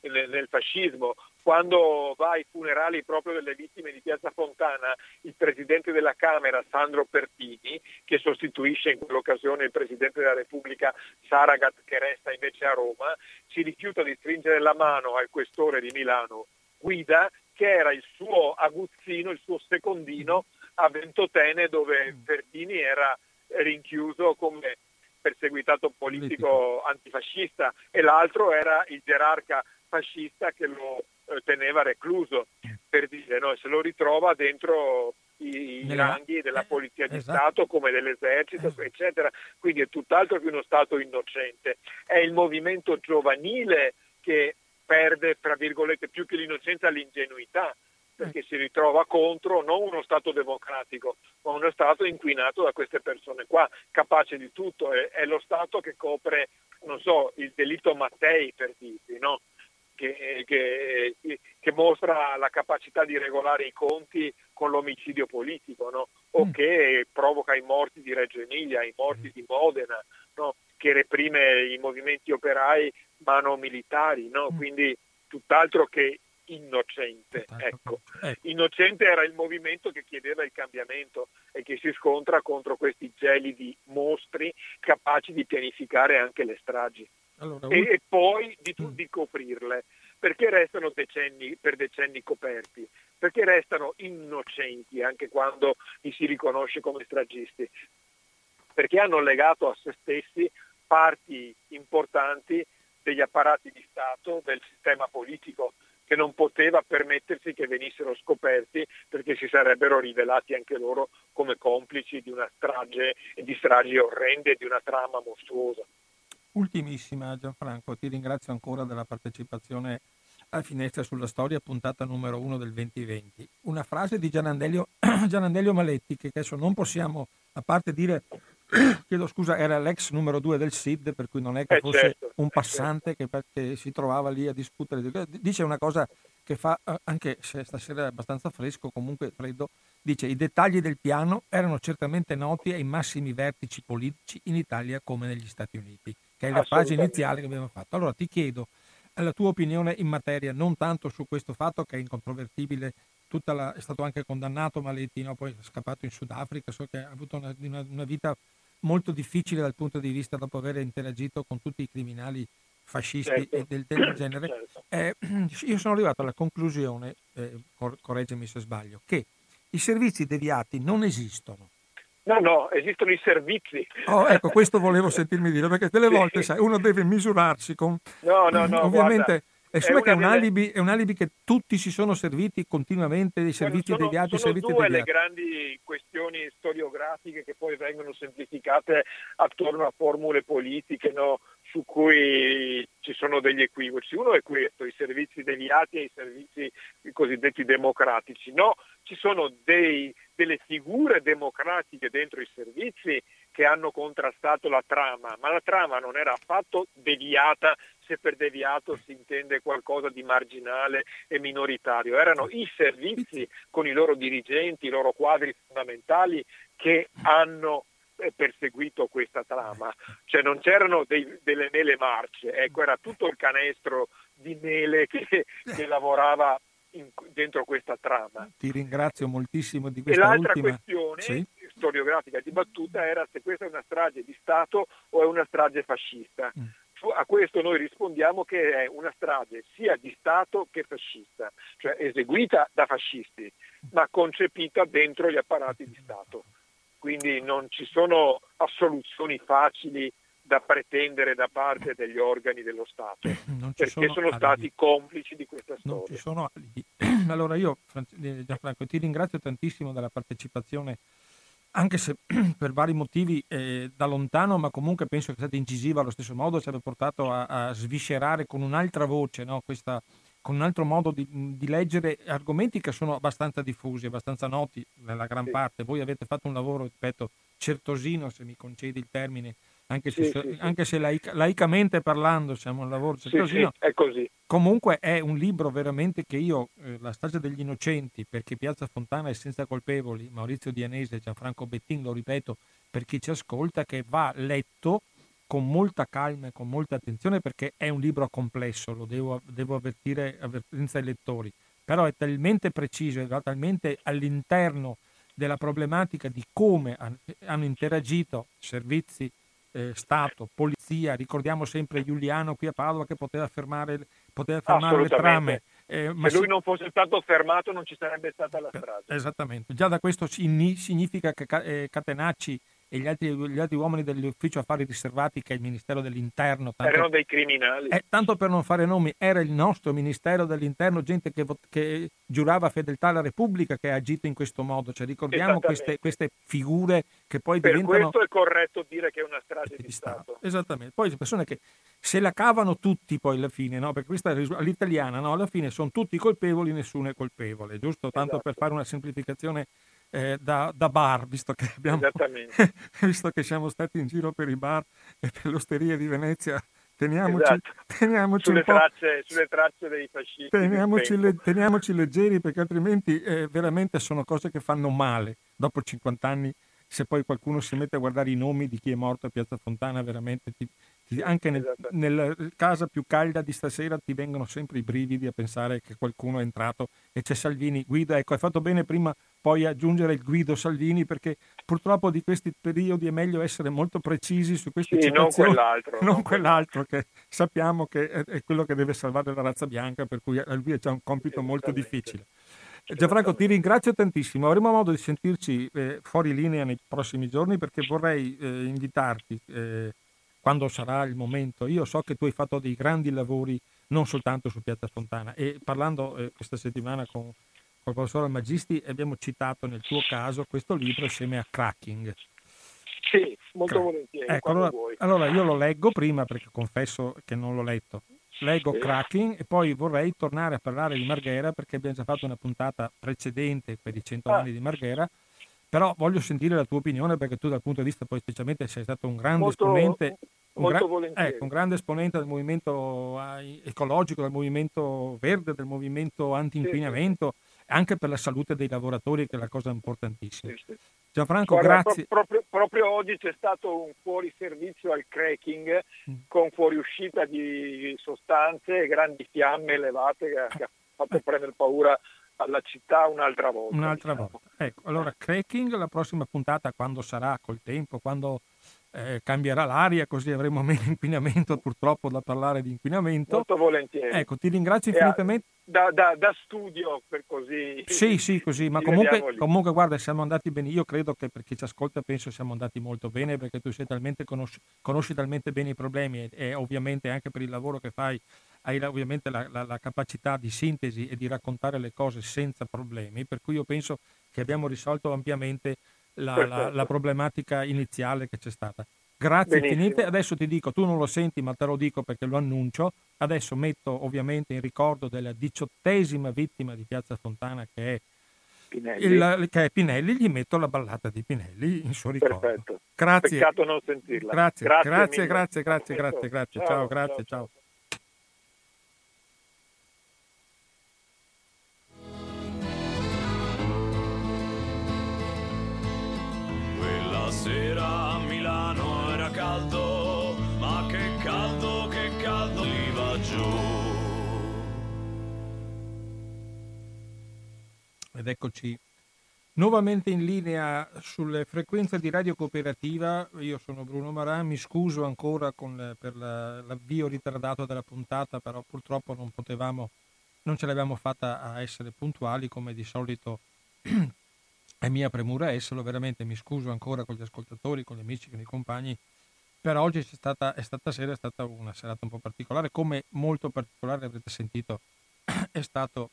Speaker 2: nel, nel, fascismo. Quando va ai funerali proprio delle vittime di Piazza Fontana, il presidente della Camera, Sandro Pertini, che sostituisce in quell'occasione il presidente della Repubblica Saragat, che resta invece a Roma, si rifiuta di stringere la mano al questore di Milano, Guida, che era il suo aguzzino, il suo secondino a Ventotene, dove Pertini era rinchiuso come perseguitato politico. antifascista e l'altro era il gerarca fascista che lo teneva recluso, per dire, no? se lo ritrova dentro i, ranghi della polizia di esatto. Stato come dell'esercito, esatto. eccetera. Quindi è tutt'altro che uno Stato innocente. È il movimento giovanile che perde, tra virgolette, più che l'innocenza, l'ingenuità perché si ritrova contro non uno Stato democratico, ma uno Stato inquinato da queste persone qua, capace di tutto. È, è lo Stato che copre, non so, il delitto Mattei, per dirti, no? Che, che, che, mostra la capacità di regolare i conti con l'omicidio politico, no? o mm. che provoca i morti di Reggio Emilia, i morti mm. di Modena, no? che reprime i movimenti operai mano militari, no? Mm. quindi tutt'altro che innocente. Ecco. ecco. Innocente era il movimento che chiedeva il cambiamento e che si scontra contro questi gelidi mostri capaci di pianificare anche le stragi. Allora, e, e, poi di, mm. di coprirle. Perché restano decenni, per decenni coperti? Perché restano innocenti anche quando li si riconosce come stragisti? Perché hanno legato a se stessi parti importanti degli apparati di Stato, del sistema politico, che non poteva permettersi che venissero scoperti perché si sarebbero rivelati anche loro come complici di una strage e di stragi orrende e di una trama mostruosa.
Speaker 1: Ultimissima Gianfranco, ti ringrazio ancora della partecipazione a Finestra sulla Storia, puntata numero uno del 2020. Una frase di Gianandelio, Gianandelio Maletti che adesso non possiamo, a parte dire chiedo scusa, era l'ex numero due del SID, per cui non è che eh, fosse certo, un eh, passante certo. che, che, si trovava lì a discutere. Dice una cosa che fa, eh, anche se stasera è abbastanza fresco, comunque freddo, dice i dettagli del piano erano certamente noti ai massimi vertici politici in Italia come negli Stati Uniti, che è la fase iniziale che abbiamo fatto. Allora ti chiedo la tua opinione in materia, non tanto su questo fatto che è incontrovertibile la, è stato anche condannato Maletti, no? poi è scappato in Sudafrica, so che ha avuto una, una, una, vita molto difficile dal punto di vista dopo aver interagito con tutti i criminali fascisti certo. e del, del genere. Certo. Eh, io sono arrivato alla conclusione, eh, cor- correggimi se sbaglio, che i servizi deviati non esistono.
Speaker 2: No, no, esistono i servizi.
Speaker 1: Oh, ecco, questo volevo sentirmi dire, perché delle volte, sai, uno deve misurarsi con...
Speaker 2: No, no, no,
Speaker 1: Ovviamente... Guarda e su è, è, un alibi, è un alibi che tutti si sono serviti continuamente dei servizi sono, deviati.
Speaker 2: Sono servizi due deviati. le grandi questioni storiografiche che poi vengono semplificate attorno a formule politiche no? su cui ci sono degli equivoci. Uno è questo, i servizi deviati e i servizi cosiddetti democratici. No, ci sono dei, delle figure democratiche dentro i servizi che hanno contrastato la trama, ma la trama non era affatto deviata se per deviato si intende qualcosa di marginale e minoritario, erano i servizi con i loro dirigenti, i loro quadri fondamentali che hanno perseguito questa trama, cioè non c'erano dei, delle mele marce, ecco, era tutto il canestro di mele che, che lavorava in, dentro questa trama.
Speaker 1: Ti ringrazio moltissimo di questa
Speaker 2: e l'altra
Speaker 1: ultima...
Speaker 2: questione sì? storiografica dibattuta era se questa è una strage di Stato o è una strage fascista. Mm a questo noi rispondiamo che è una strage sia di Stato che fascista, cioè eseguita da fascisti, ma concepita dentro gli apparati di Stato. Quindi non ci sono assoluzioni facili da pretendere da parte degli organi dello Stato, perché sono, sono stati complici di questa storia.
Speaker 1: Non ci sono alibi. Allora io, eh, Gianfranco, ti ringrazio tantissimo della partecipazione anche se per vari motivi eh, da lontano, ma comunque penso che sia stata incisiva allo stesso modo, ci abbia portato a, a sviscerare con un'altra voce, no? Questa, con un altro modo di, di, leggere argomenti che sono abbastanza diffusi, abbastanza noti nella gran sì. parte. Voi avete fatto un lavoro, ripeto, certosino, se mi concedi il termine, anche se, sì, sì, anche se laic- laicamente parlando siamo un lavoro certosino.
Speaker 2: è così.
Speaker 1: Comunque è un libro veramente che io, eh, La strage degli innocenti, perché Piazza Fontana è senza colpevoli, Maurizio Dianese Gianfranco Bettin, lo ripeto per chi ci ascolta, che va letto con molta calma e con molta attenzione perché è un libro complesso, lo devo, devo avvertire avvertenza ai lettori, però è talmente preciso va talmente all'interno della problematica di come hanno interagito servizi, eh, Stato, polizia, ricordiamo sempre Giuliano qui a Padova che poteva fermare, poteva fermare le trame.
Speaker 2: Eh, Se lui non fosse stato fermato non ci sarebbe stata la strada.
Speaker 1: Esattamente, già da questo significa che eh, Catenacci e gli altri, gli altri uomini dell'ufficio affari riservati che è il Ministero dell'Interno.
Speaker 2: Tanto, Erano dei criminali.
Speaker 1: Eh, tanto per non fare nomi, era il nostro Ministero dell'Interno, gente che, che giurava fedeltà alla Repubblica che ha agito in questo modo. Cioè, ricordiamo queste, queste, figure che poi
Speaker 2: per
Speaker 1: diventano...
Speaker 2: Questo è corretto dire che è una strage di, di Stato.
Speaker 1: Stato. Esattamente. Poi le persone che se la cavano tutti poi alla fine, no? perché questa è l'italiana, no? alla fine sono tutti colpevoli, nessuno è colpevole, giusto? Tanto esatto. per fare una semplificazione eh, da, da, bar, visto che, abbiamo, visto che siamo stati in giro per i bar e per l'osteria di Venezia. Teniamoci,
Speaker 2: esatto.
Speaker 1: teniamoci
Speaker 2: sulle, tracce, sulle, tracce, dei fascisti.
Speaker 1: Teniamoci, le, teniamoci leggeri perché altrimenti eh, veramente sono cose che fanno male. Dopo 50 anni, se poi qualcuno si mette a guardare i nomi di chi è morto a Piazza Fontana, veramente ti, anche nel, nella casa più calda di stasera ti vengono sempre i brividi a pensare che qualcuno è entrato e c'è Salvini. Guida, ecco, hai fatto bene prima poi aggiungere il Guido Salvini perché purtroppo di questi periodi è meglio essere molto precisi su queste
Speaker 2: sì. Non quell'altro.
Speaker 1: Non, non quell'altro che sappiamo che è, quello che deve salvare la razza bianca, per cui lui è già un compito molto difficile. Gianfranco, ti ringrazio tantissimo. Avremo modo di sentirci eh, fuori linea nei prossimi giorni perché vorrei eh, invitarti eh, quando sarà il momento. Io so che tu hai fatto dei grandi lavori non soltanto su Piazza Fontana e parlando eh, questa settimana con, con il professore Magisti abbiamo citato nel tuo caso questo libro assieme a Cracking.
Speaker 2: Sì, molto Crack. volentieri.
Speaker 1: Ecco, allora, allora, io lo leggo prima perché confesso che non l'ho letto. Leggo sì. Cracking e poi vorrei tornare a parlare di Marghera perché abbiamo già fatto una puntata precedente per i 100 ah. anni di Marghera però voglio sentire la tua opinione perché tu dal punto di vista poi specialmente sei stato un grande
Speaker 2: molto,
Speaker 1: esponente
Speaker 2: un, gra-
Speaker 1: ecco, un, grande esponente del movimento ecologico, del movimento verde, del movimento anti-inquinamento, sì, sì. anche per la salute dei lavoratori che è la cosa importantissima. Sì, Gianfranco,
Speaker 2: Guarda,
Speaker 1: grazie.
Speaker 2: Pro- proprio, proprio, oggi c'è stato un fuoriservizio al cracking mm. con fuoriuscita di sostanze e grandi fiamme elevate che, che ha fatto eh. prendere paura alla città un'altra volta.
Speaker 1: Un'altra diciamo. volta. Ecco, allora cracking la prossima puntata quando sarà col tempo, quando eh, cambierà l'aria così avremo meno inquinamento purtroppo da parlare di inquinamento.
Speaker 2: Molto volentieri.
Speaker 1: Ecco, ti ringrazio infinitamente.
Speaker 2: Da, da, da, studio per così.
Speaker 1: Sì, sì, così, ma comunque, comunque, guarda, siamo andati bene. Io credo che per chi ci ascolta penso siamo andati molto bene perché tu sei talmente conosci, conosci talmente bene i problemi e, e ovviamente anche per il lavoro che fai hai ovviamente la, la, la, capacità di sintesi e di raccontare le cose senza problemi, per cui io penso che abbiamo risolto ampiamente la, la, problematica iniziale che c'è stata. Grazie Benissimo. infinite. Adesso ti dico, tu non lo senti, ma te lo dico perché lo annuncio. Adesso metto ovviamente in ricordo della diciottesima vittima di Piazza Fontana che è Pinelli. Il, che è Pinelli, gli metto la ballata di Pinelli in suo ricordo.
Speaker 2: Perfetto.
Speaker 1: Grazie.
Speaker 2: Peccato non sentirla.
Speaker 1: Grazie, grazie, grazie, grazie, grazie, grazie, grazie. Ciao, ciao grazie, ciao. ciao.
Speaker 3: Sera a Milano era caldo, ma che caldo, che caldo lì va giù.
Speaker 1: Ed eccoci nuovamente in linea sulle frequenze di Radio Cooperativa. Io sono Bruno Maran, mi scuso ancora con, per la, l'avvio ritardato della puntata, però purtroppo non potevamo, non ce l'abbiamo fatta a essere puntuali come di solito è mia premura esserlo, veramente mi scuso ancora con gli ascoltatori, con gli amici, con i compagni, per oggi è stata, è stata sera, è stata una serata un po' particolare, come molto particolare avrete sentito, è stato,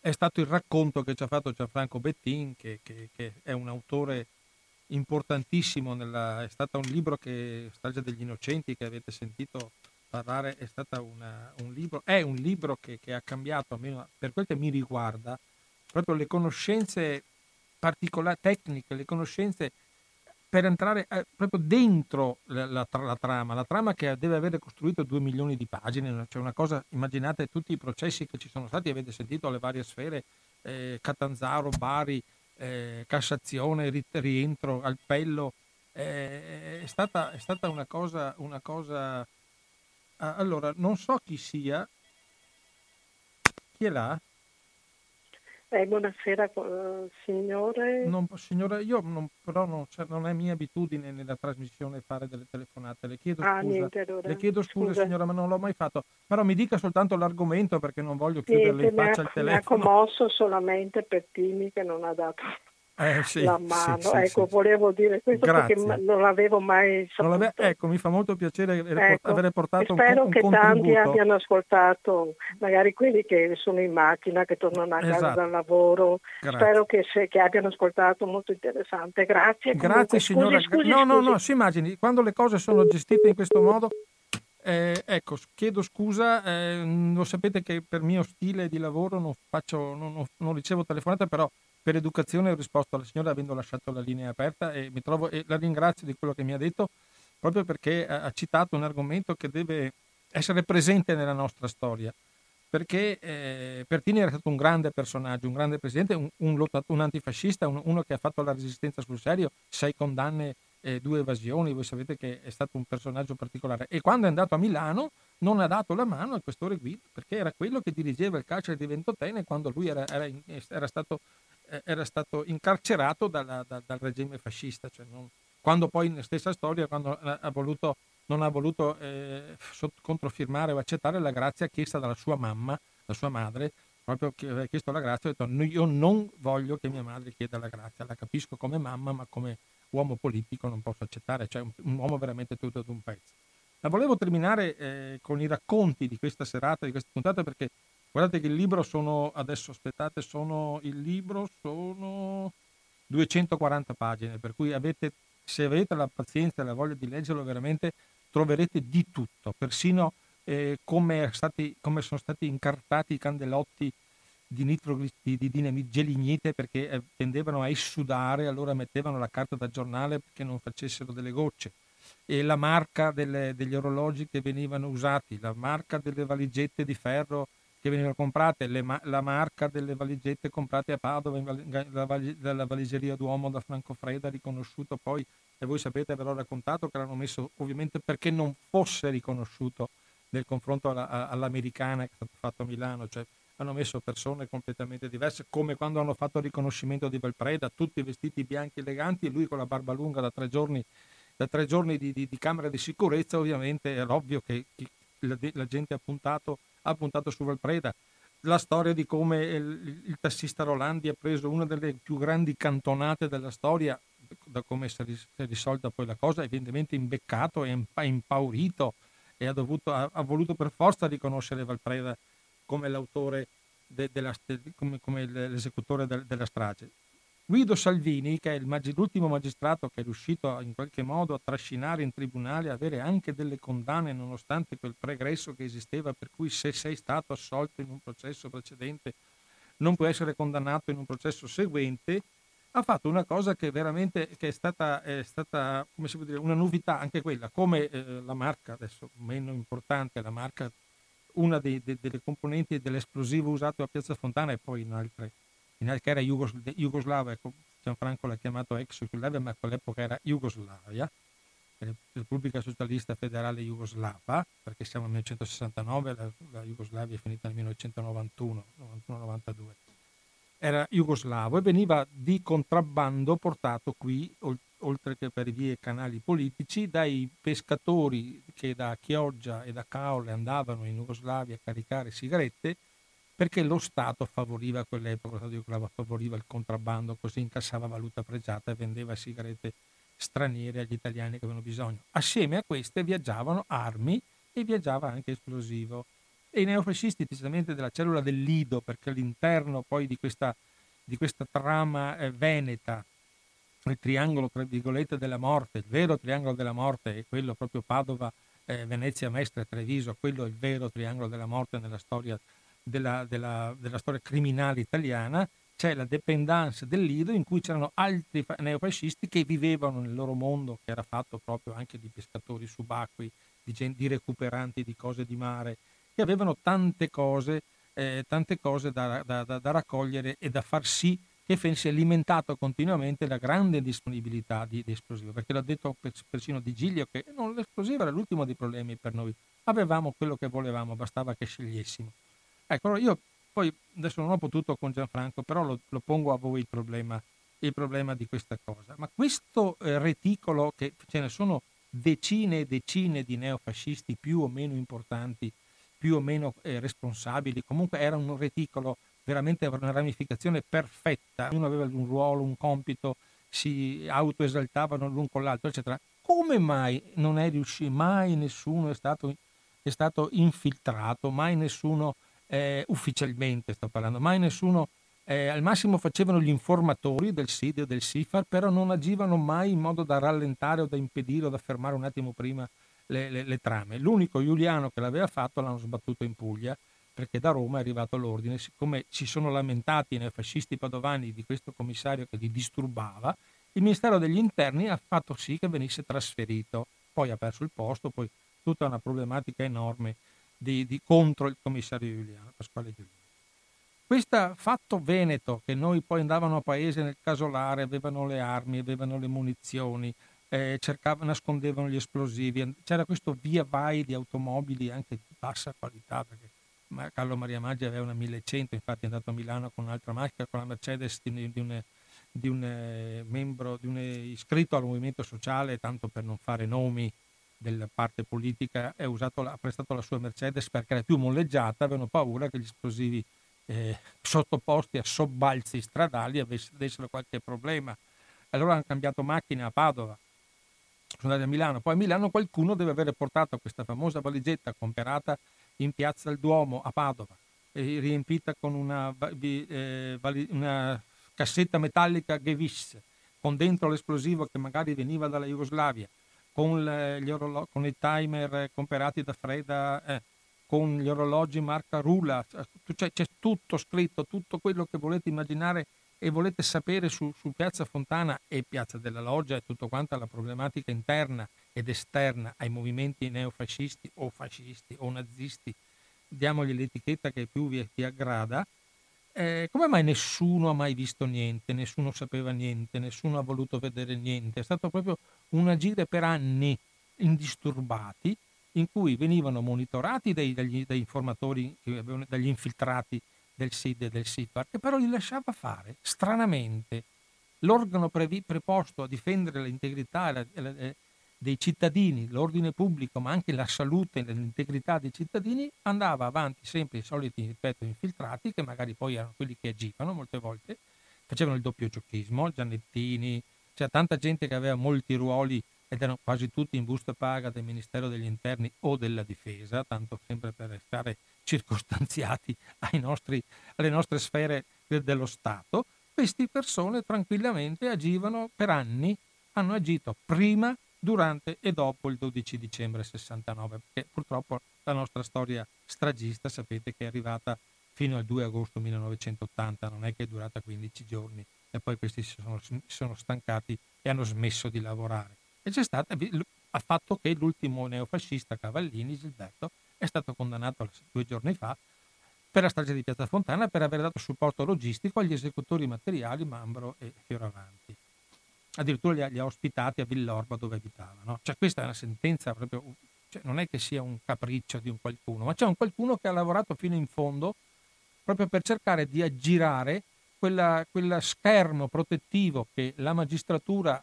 Speaker 1: è stato il racconto che ci ha fatto Gianfranco Bettin, che, che, che è un autore importantissimo, nella, è stato un libro che, Strage degli Innocenti, che avete sentito parlare, è, una, un, libro, è un libro che, che ha cambiato, almeno per quel che mi riguarda, proprio le conoscenze particolari, tecniche, le conoscenze per entrare eh, proprio dentro la, la, la, trama, la trama che deve avere costruito due milioni di pagine, cioè una cosa, immaginate tutti i processi che ci sono stati, avete sentito le varie sfere, eh, Catanzaro, Bari, eh, Cassazione, rientro, Alpello, eh, è, stata, è stata una cosa, una cosa... Allora, non so chi sia, chi è là?
Speaker 4: Eh, buonasera signore.
Speaker 1: Non, signora, io non, però non, cioè, non, è mia abitudine nella trasmissione fare delle telefonate. Le chiedo
Speaker 4: ah,
Speaker 1: scusa,
Speaker 4: niente, allora.
Speaker 1: le chiedo scusa, scusa, signora, ma non l'ho mai fatto. Però mi dica soltanto l'argomento perché non voglio chiuderle in faccia il telefono.
Speaker 4: Mi ha commosso solamente per Timi che non ha dato
Speaker 1: eh, sì,
Speaker 4: la mano.
Speaker 1: Sì, sì,
Speaker 4: ecco, volevo dire questo
Speaker 1: Grazie.
Speaker 4: perché non l'avevo mai saputo.
Speaker 1: L'ave... ecco, mi fa molto piacere
Speaker 4: Ecco,
Speaker 1: avere portato un,
Speaker 4: spero
Speaker 1: un
Speaker 4: che tanti abbiano ascoltato, magari quelli che sono in macchina, che tornano a casa
Speaker 1: Esatto.
Speaker 4: dal lavoro.
Speaker 1: Grazie.
Speaker 4: Spero che, se- che abbiano ascoltato, molto interessante. Grazie.
Speaker 1: Grazie
Speaker 4: comunque.
Speaker 1: signora.
Speaker 4: Scusi, scusi,
Speaker 1: no, no,
Speaker 4: scusi.
Speaker 1: no, si immagini, quando le cose sono gestite in questo modo, eh, ecco, chiedo scusa, eh, lo sapete che per mio stile di lavoro non, faccio, non, non- non ricevo telefonate, però per educazione ho risposto alla signora avendo lasciato la linea aperta e trovo e la ringrazio di quello che mi ha detto, proprio perché ha, citato un argomento che deve essere presente nella nostra storia. Perché eh, Pertini era stato un grande personaggio, un grande presidente, un, un lottat- un antifascista, un- uno che ha fatto la resistenza sul serio, sei condanne, eh, due evasioni, voi sapete che è stato un personaggio particolare. E quando è andato a Milano non ha dato la mano al questore Guido, perché era quello che dirigeva il carcere di Ventotene quando lui era, era era stato, era stato incarcerato dalla- da- dal regime fascista. Cioè non- quando poi nella stessa storia, quando ha voluto, non ha voluto eh, controfirmare o accettare la grazia chiesta dalla sua mamma, la sua madre, proprio che aveva chiesto la grazia, ha detto "No, io non voglio che mia madre chieda la grazia, la capisco come mamma, ma come uomo politico non posso accettare, cioè un, un uomo veramente tutto ad un pezzo. Ma volevo terminare eh, con i racconti di questa serata, di questa puntata, perché guardate che il libro sono, adesso aspettate, sono, il libro sono 240 pagine, per cui avete, se avete la pazienza e la voglia di leggerlo, veramente troverete di tutto, persino eh, come, stati- come sono stati incartati i candelotti di nitrogli- di, di dinamite gelignite perché eh, tendevano a essudare, allora mettevano la carta da giornale perché non facessero delle gocce. E la marca delle- degli orologi che venivano usati, la marca delle valigette di ferro che venivano comprate, le la marca delle valigette comprate a Padova, in vali- dalla valigeria Duomo da Franco Freda, riconosciuto poi, e voi sapete, avrò raccontato che l'hanno messo ovviamente perché non fosse riconosciuto nel confronto alla- all'americana che è stato fatto a Milano, cioè hanno messo persone completamente diverse, come quando hanno fatto il riconoscimento di Valpreda, tutti vestiti bianchi eleganti e lui con la barba lunga da tre giorni, da tre giorni di, di- di camera di sicurezza, ovviamente era ovvio che, che la, la gente ha puntato, ha puntato su Valpreda. La storia di come il, il tassista Rolandi ha preso una delle più grandi cantonate della storia, da come si è risolta poi la cosa, evidentemente imbeccato e impa- impaurito e ha, dovuto, ha, ha voluto per forza riconoscere Valpreda come l'autore de- della, de- come, come l'esecutore del- della strage. Guido Salvini, che è il magi- l'ultimo magistrato che è riuscito in qualche modo a trascinare in tribunale, avere anche delle condanne nonostante quel pregresso che esisteva, per cui se sei stato assolto in un processo precedente non puoi essere condannato in un processo seguente, ha fatto una cosa che veramente che è stata, è stata dire, una novità anche quella, come eh, la marca, adesso meno importante, la marca, una dei- de- delle componenti dell'esplosivo usato a Piazza Fontana e poi in altre, in al- che era Jugos- Jugoslava, ecco, Gianfranco l'ha chiamato ex Jugoslavia, ma a quell'epoca era Jugoslavia, Repubblica Socialista Federale Jugoslava, perché siamo nel 1969, la, la Jugoslavia è finita nel 1991, 91-92 era jugoslavo e veniva di contrabbando portato qui, ol- oltre che per vie e canali politici, dai pescatori che da Chioggia e da Caole andavano in Jugoslavia a caricare sigarette, perché lo Stato favoriva a quell'epoca, lo Stato favoriva il contrabbando, così incassava valuta pregiata e vendeva sigarette straniere agli italiani che avevano bisogno. Assieme a queste viaggiavano armi e viaggiava anche esplosivo e i neofascisti decisamente della cellula del Lido, perché all'interno poi di questa, di questa trama eh, veneta, il triangolo tra virgolette della morte, il vero triangolo della morte è quello proprio Padova, eh, Venezia, Mestre Treviso, quello è il vero triangolo della morte nella storia, della, della- della storia criminale italiana, c'è la dependance del Lido in cui c'erano altri fa- neofascisti che vivevano nel loro mondo che era fatto proprio anche di pescatori subacquei, di, di recuperanti di cose di mare, che avevano tante cose, eh, tante cose da, da- da- da raccogliere e da far sì che fosse alimentato continuamente la grande disponibilità di, di esplosivo, perché l'ha detto per- persino Di Giglio che non, l'esplosivo era l'ultimo dei problemi per noi, avevamo quello che volevamo, bastava che scegliessimo. Ecco, io poi adesso non ho potuto con Gianfranco, però lo, lo pongo a voi il problema, il problema di questa cosa. Ma questo eh, reticolo, che ce ne sono decine e decine di neofascisti più o meno importanti, più o meno eh, responsabili, comunque era un reticolo veramente una ramificazione perfetta, ognuno aveva un ruolo, un compito, si autoesaltavano l'un con l'altro, eccetera. Come mai non è riuscito, mai nessuno è stato, è stato infiltrato, mai nessuno eh, ufficialmente sto parlando, mai nessuno eh, al massimo facevano gli informatori del SID o del SIFAR, però non agivano mai in modo da rallentare o da impedire o da fermare un attimo prima le, le, le trame. L'unico Giuliano che l'aveva fatto l'hanno sbattuto in Puglia perché da Roma è arrivato l'ordine, siccome si sono lamentati i neofascisti padovani di questo commissario che li disturbava, il Ministero degli Interni ha fatto sì che venisse trasferito, poi ha perso il posto, poi tutta una problematica enorme di, di contro il commissario Giuliano, Pasquale Giuliano. Questo fatto veneto, che noi poi andavano a paese nel casolare, avevano le armi, avevano le munizioni, eh, cercavano, nascondevano gli esplosivi, c'era questo via vai di automobili anche di bassa qualità, perché Carlo Maria Maggi aveva una 1100, infatti è andato a Milano con un'altra macchina, con la Mercedes di, di, un, di un eh, membro, di un iscritto al movimento sociale, tanto per non fare nomi della parte politica, usato, ha prestato la sua Mercedes perché era più molleggiata, avevano paura che gli esplosivi eh, sottoposti a sobbalzi stradali avessero qualche problema. Allora hanno cambiato macchina a Padova, sono andati a Milano, poi a Milano qualcuno deve aver portato questa famosa valigetta comperata in piazza del Duomo a Padova, riempita con una, eh, una cassetta metallica Gewiss, con dentro l'esplosivo che magari veniva dalla Jugoslavia, con, orolo- con i timer comperati da Freda, eh, con gli orologi marca Rula, cioè, c'è tutto scritto, tutto quello che volete immaginare e volete sapere su, su, Piazza Fontana e Piazza della Loggia e tutto quanto la problematica interna ed esterna ai movimenti neofascisti o fascisti o nazisti, diamogli l'etichetta che più vi, vi aggrada, eh, come mai nessuno ha mai visto niente, nessuno sapeva niente, nessuno ha voluto vedere niente? È stato proprio un agire per anni indisturbati in cui venivano monitorati dai, dagli, dagli informatori, dagli infiltrati del SID e del SIPAR, che però li lasciava fare, stranamente. L'organo previ, preposto a difendere l'integrità eh, dei cittadini, l'ordine pubblico, ma anche la salute e l'integrità dei cittadini, andava avanti sempre i soliti, ripeto, infiltrati, che magari poi erano quelli che agivano molte volte, facevano il doppio giocchismo, Giannettini, c'era tanta gente che aveva molti ruoli ed erano quasi tutti in busta paga del Ministero degli Interni o della Difesa, tanto sempre per restare circostanziati nostri, alle nostre sfere dello Stato, queste persone tranquillamente agivano per anni, hanno agito prima, durante e dopo il 12 dicembre 69, perché purtroppo la nostra storia stragista sapete che è arrivata fino al 2 agosto 1980, non è che è durata 15 giorni e poi questi si sono, sono stancati e hanno smesso di lavorare. E c'è stato, ha fatto che l'ultimo neofascista Cavallini, Gilberto, è stato condannato due giorni fa per la strage di Piazza Fontana per aver dato supporto logistico agli esecutori materiali Mambro e Fioravanti. Addirittura li ha, li ha ospitati a Villorba dove abitavano. Cioè questa è una sentenza proprio, cioè non è che sia un capriccio di un qualcuno, ma c'è un qualcuno che ha lavorato fino in fondo proprio per cercare di aggirare quella, quella schermo protettivo che la magistratura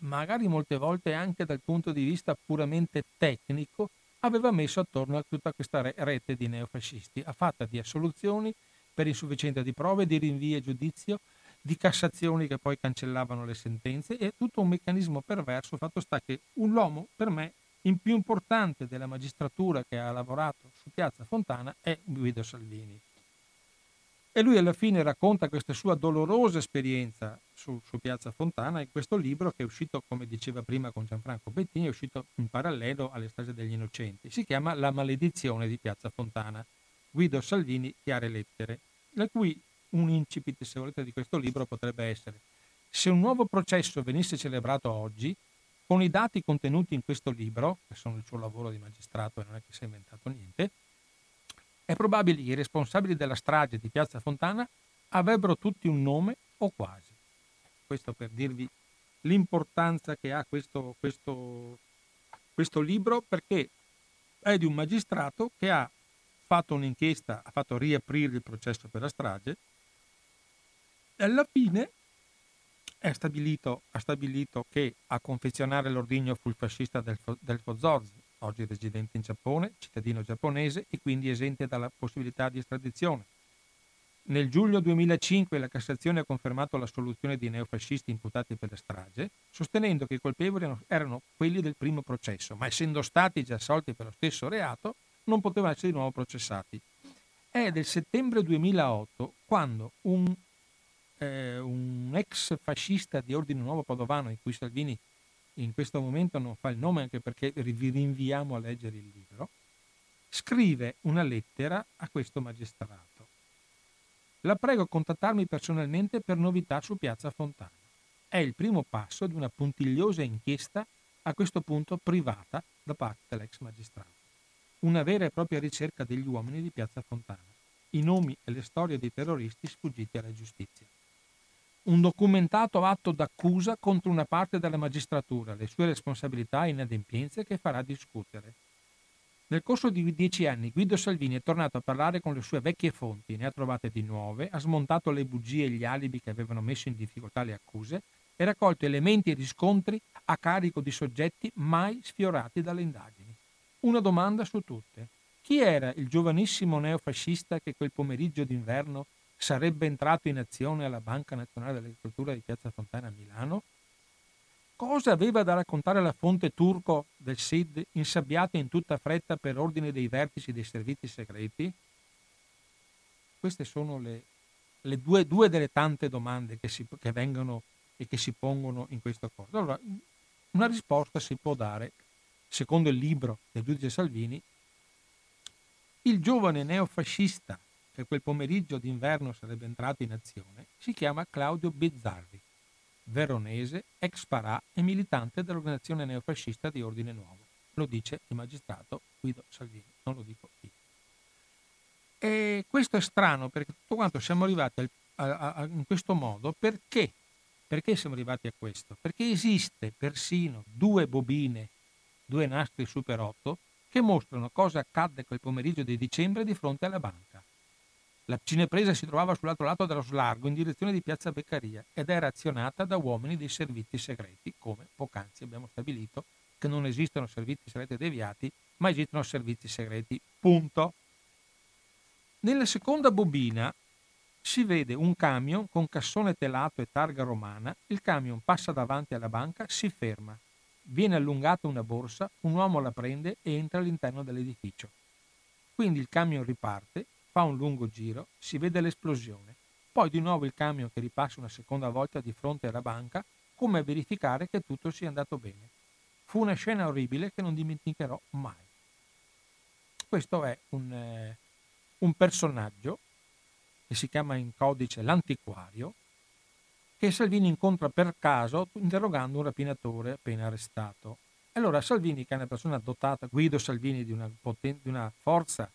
Speaker 1: magari molte volte anche dal punto di vista puramente tecnico, aveva messo attorno a tutta questa rete di neofascisti, fatta di assoluzioni per insufficienza di prove, di rinvii a giudizio, di cassazioni che poi cancellavano le sentenze e tutto un meccanismo perverso. Fatto sta che l'uomo, per me, il più importante della magistratura che ha lavorato su Piazza Fontana è Guido Salvini. E lui alla fine racconta questa sua dolorosa esperienza su, su, Piazza Fontana in questo libro che è uscito, come diceva prima con Gianfranco Bettini, è uscito in parallelo alle strage degli innocenti. Si chiama La maledizione di Piazza Fontana. Guido Salvini, Chiare lettere, la cui un incipit, se volete, di questo libro potrebbe essere se un nuovo processo venisse celebrato oggi, con i dati contenuti in questo libro, che sono il suo lavoro di magistrato e non è che si è inventato niente, è probabile che i responsabili della strage di Piazza Fontana avrebbero tutti un nome o quasi. Questo per dirvi l'importanza che ha questo, questo, questo libro perché è di un magistrato che ha fatto un'inchiesta, ha fatto riaprire il processo per la strage e alla fine stabilito, ha stabilito che a confezionare l'ordigno fu il fascista del, del Fozorzi, oggi residente in Giappone, cittadino giapponese e quindi esente dalla possibilità di estradizione. Nel giugno 2005 la Cassazione ha confermato la soluzione di neofascisti imputati per la strage, sostenendo che i colpevoli erano quelli del primo processo, ma essendo stati già assolti per lo stesso reato, non potevano essere di nuovo processati. È del settembre 2008 quando un, eh, un ex fascista di ordine nuovo padovano, in cui Salvini in questo momento non fa il nome anche perché vi rinviamo a leggere il libro, scrive una lettera a questo magistrato. La prego contattarmi personalmente per novità su Piazza Fontana. È il primo passo di una puntigliosa inchiesta, a questo punto privata, da parte dell'ex magistrato. Una vera e propria ricerca degli uomini di Piazza Fontana, i nomi e le storie dei terroristi sfuggiti alla giustizia un documentato atto d'accusa contro una parte della magistratura, le sue responsabilità e inadempienze che farà discutere. Nel corso di dieci anni Guido Salvini è tornato a parlare con le sue vecchie fonti, ne ha trovate di nuove, ha smontato le bugie e gli alibi che avevano messo in difficoltà le accuse e raccolto elementi e riscontri a carico di soggetti mai sfiorati dalle indagini. Una domanda su tutte. Chi era il giovanissimo neofascista che quel pomeriggio d'inverno sarebbe entrato in azione alla Banca Nazionale dell'Agricoltura di Piazza Fontana a Milano? Cosa aveva da raccontare la fonte turco del SID insabbiata in tutta fretta per ordine dei vertici dei servizi segreti? Queste sono le, le due, due, delle tante domande che, si, che vengono e che si pongono in questo corso. Allora, una risposta si può dare, secondo il libro del giudice Salvini, il giovane neofascista che quel pomeriggio d'inverno sarebbe entrato in azione, si chiama Claudio Bizzarri, veronese, ex parà e militante dell'organizzazione neofascista di Ordine Nuovo. Lo dice il magistrato Guido Salvini, non lo dico io. E questo è strano perché tutto quanto siamo arrivati al, a, a, in questo modo perché? Perché siamo arrivati a questo? Perché esiste persino due bobine, due nastri Super 8 che mostrano cosa accadde quel pomeriggio di dicembre di fronte alla banca. La cinepresa si trovava sull'altro lato dello slargo in direzione di Piazza Beccaria ed era azionata da uomini dei servizi segreti, come poc'anzi abbiamo stabilito che non esistono servizi segreti deviati, ma esistono servizi segreti. Punto. Nella seconda bobina si vede un camion con cassone telato e targa romana, il camion passa davanti alla banca, si ferma. Viene allungata una borsa, un uomo la prende e entra all'interno dell'edificio. Quindi il camion riparte, fa un lungo giro, si vede l'esplosione, poi di nuovo il camion che ripassa una seconda volta di fronte alla banca, come a verificare che tutto sia andato bene. Fu una scena orribile che non dimenticherò mai. Questo è un, eh, un personaggio che si chiama in codice l'antiquario, che Salvini incontra per caso interrogando un rapinatore appena arrestato. Allora Salvini, che è una persona dotata, Guido Salvini, di una, poten- di una forza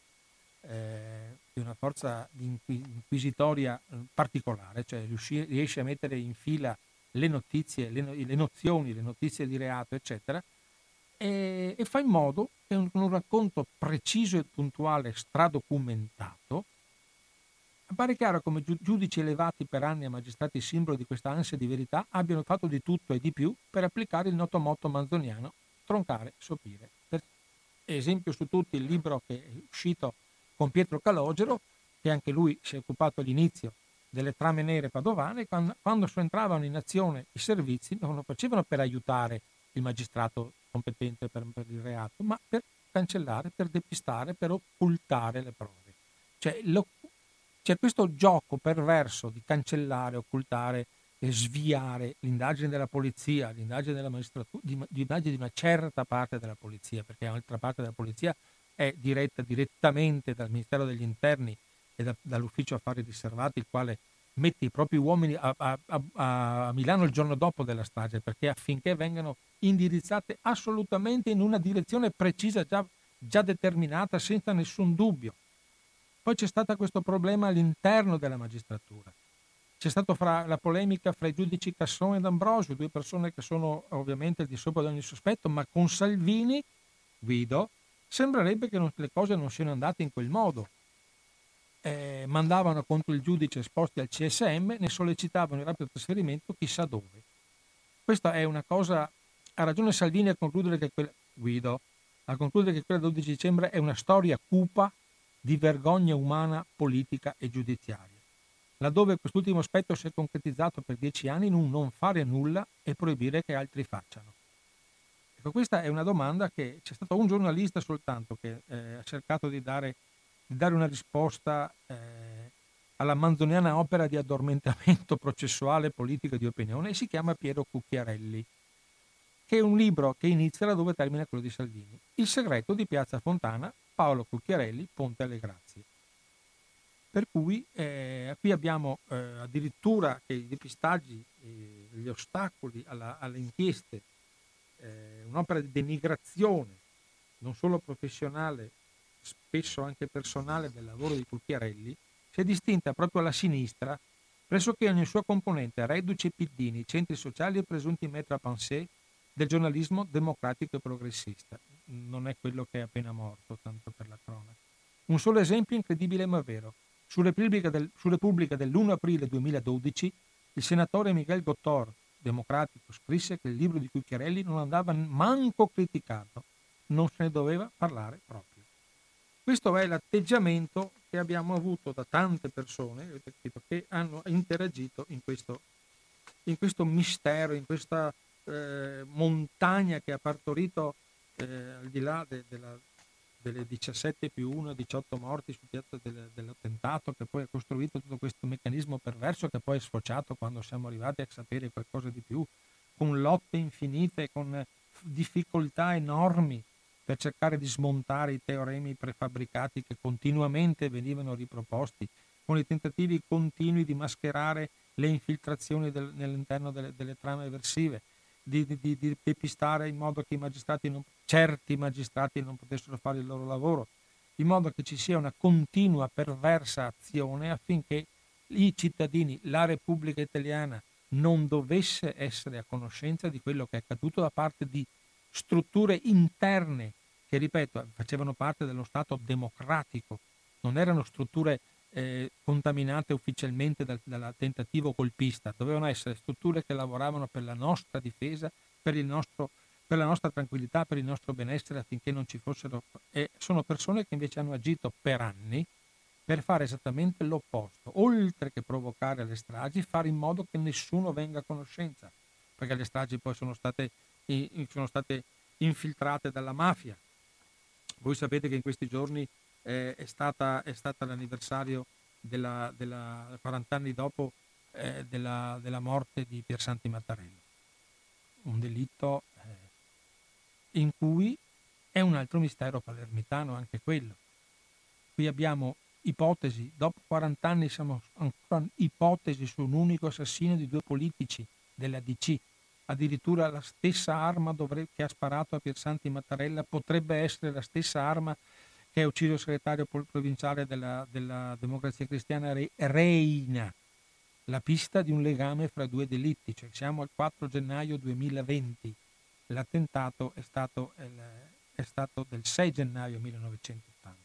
Speaker 1: eh, di una forza inquisitoria eh, particolare, cioè riesce a mettere in fila le notizie, le, le nozioni, le notizie di reato, eccetera, e, e fa in modo che un, un, racconto preciso e puntuale, stradocumentato, appare chiaro come giudici elevati per anni a magistrati simbolo di questa ansia di verità abbiano fatto di tutto e di più per applicare il noto motto manzoniano troncare, sopire. Per esempio su tutti il libro che è uscito con Pietro Calogero, che anche lui si è occupato all'inizio delle trame nere padovane, quando, quando entravano in azione i servizi non lo facevano per aiutare il magistrato competente per, per il reato, ma per cancellare, per depistare, per occultare le prove. Cioè, lo, c'è questo gioco perverso di cancellare, occultare e sviare l'indagine della polizia, l'indagine della magistratura, l'indagine di una certa parte della polizia, perché un'altra parte della polizia è diretta direttamente dal Ministero degli Interni e da, dall'Ufficio Affari Riservati, il quale mette i propri uomini a, a, a, a, Milano il giorno dopo della strage, perché affinché vengano indirizzate assolutamente in una direzione precisa, già, già determinata, senza nessun dubbio. Poi c'è stato questo problema all'interno della magistratura. C'è stata la polemica fra i giudici Cassone ed Ambrosio, due persone che sono ovviamente al di sopra di ogni sospetto, ma con Salvini, Guido, sembrerebbe che non, le cose non siano andate in quel modo. Eh, mandavano contro il giudice esposti al CSM, ne sollecitavano il rapido trasferimento chissà dove. Questa è una cosa, ha ragione Salvini a concludere che quella, Guido, a concludere che quella del 12 dicembre è una storia cupa di vergogna umana, politica e giudiziaria. laddove quest'ultimo aspetto si è concretizzato per dieci anni in un non fare nulla e proibire che altri facciano. Ecco, questa è una domanda che c'è stato un giornalista soltanto che eh, ha cercato di dare, di dare una risposta eh, alla manzoniana opera di addormentamento processuale, politico e di opinione e si chiama Piero Cucchiarelli, che è un libro che inizia da dove termina quello di Salvini. Il segreto di Piazza Fontana, Paolo Cucchiarelli, Ponte alle Grazie. Per cui eh, qui abbiamo eh, addirittura che i depistaggi, eh, gli ostacoli alla, alle inchieste, eh, un'opera di denigrazione, non solo professionale, spesso anche personale del lavoro di Cucchiarelli, si è distinta proprio alla sinistra, pressoché ogni sua componente, reduce piddini, centri sociali e presunti maître à penser del giornalismo democratico e progressista. Non è quello che è appena morto, tanto per la cronaca. Un solo esempio incredibile ma vero. Su Repubblica, del, su Repubblica dell'1 aprile 2012 il senatore Miguel Gottor, democratico, scrisse che il libro di Cucchiarelli non andava manco criticato, non se ne doveva parlare proprio. Questo è l'atteggiamento che abbiamo avuto da tante persone che hanno interagito in questo, in questo mistero, in questa eh, montagna che ha partorito eh, al di là de, de la, delle 17 più 1, 18 morti sul piazzo del, dell'attentato, che poi ha costruito tutto questo meccanismo perverso che poi è sfociato quando siamo arrivati a sapere qualcosa di più, con lotte infinite, con difficoltà enormi per cercare di smontare i teoremi prefabbricati che continuamente venivano riproposti, con i tentativi continui di mascherare le infiltrazioni del, nell'interno delle, delle, trame eversive, di, di, di, depistare in modo che i magistrati non, certi magistrati non potessero fare il loro lavoro, in modo che ci sia una continua perversa azione affinché i cittadini, la Repubblica Italiana non dovesse essere a conoscenza di quello che è accaduto da parte di strutture interne che, ripeto, facevano parte dello Stato democratico, non erano strutture eh, contaminate ufficialmente dal, dal, tentativo colpista, dovevano essere strutture che lavoravano per la nostra difesa, per, nostro, per la nostra tranquillità, per il nostro benessere affinché non ci fossero... E sono persone che invece hanno agito per anni per fare esattamente l'opposto, oltre che provocare le stragi, fare in modo che nessuno venga a conoscenza, perché le stragi poi sono state, sono state infiltrate dalla mafia, voi sapete che in questi giorni eh, è, stata, è stata l'anniversario della, della 40 anni dopo eh, della, della, morte di Piersanti Mattarello. Un delitto eh, in cui è un altro mistero palermitano anche quello. Qui abbiamo ipotesi, dopo 40 anni siamo ancora ipotesi su un unico assassino di due politici della DC addirittura la stessa arma dovrebbe, che ha sparato a Piersanti Mattarella potrebbe essere la stessa arma che ha ucciso il segretario provinciale della, della Democrazia Cristiana Reina, la pista di un legame fra due delitti, cioè siamo al 4 gennaio 2020, l'attentato è stato, è stato del 6 gennaio 1980.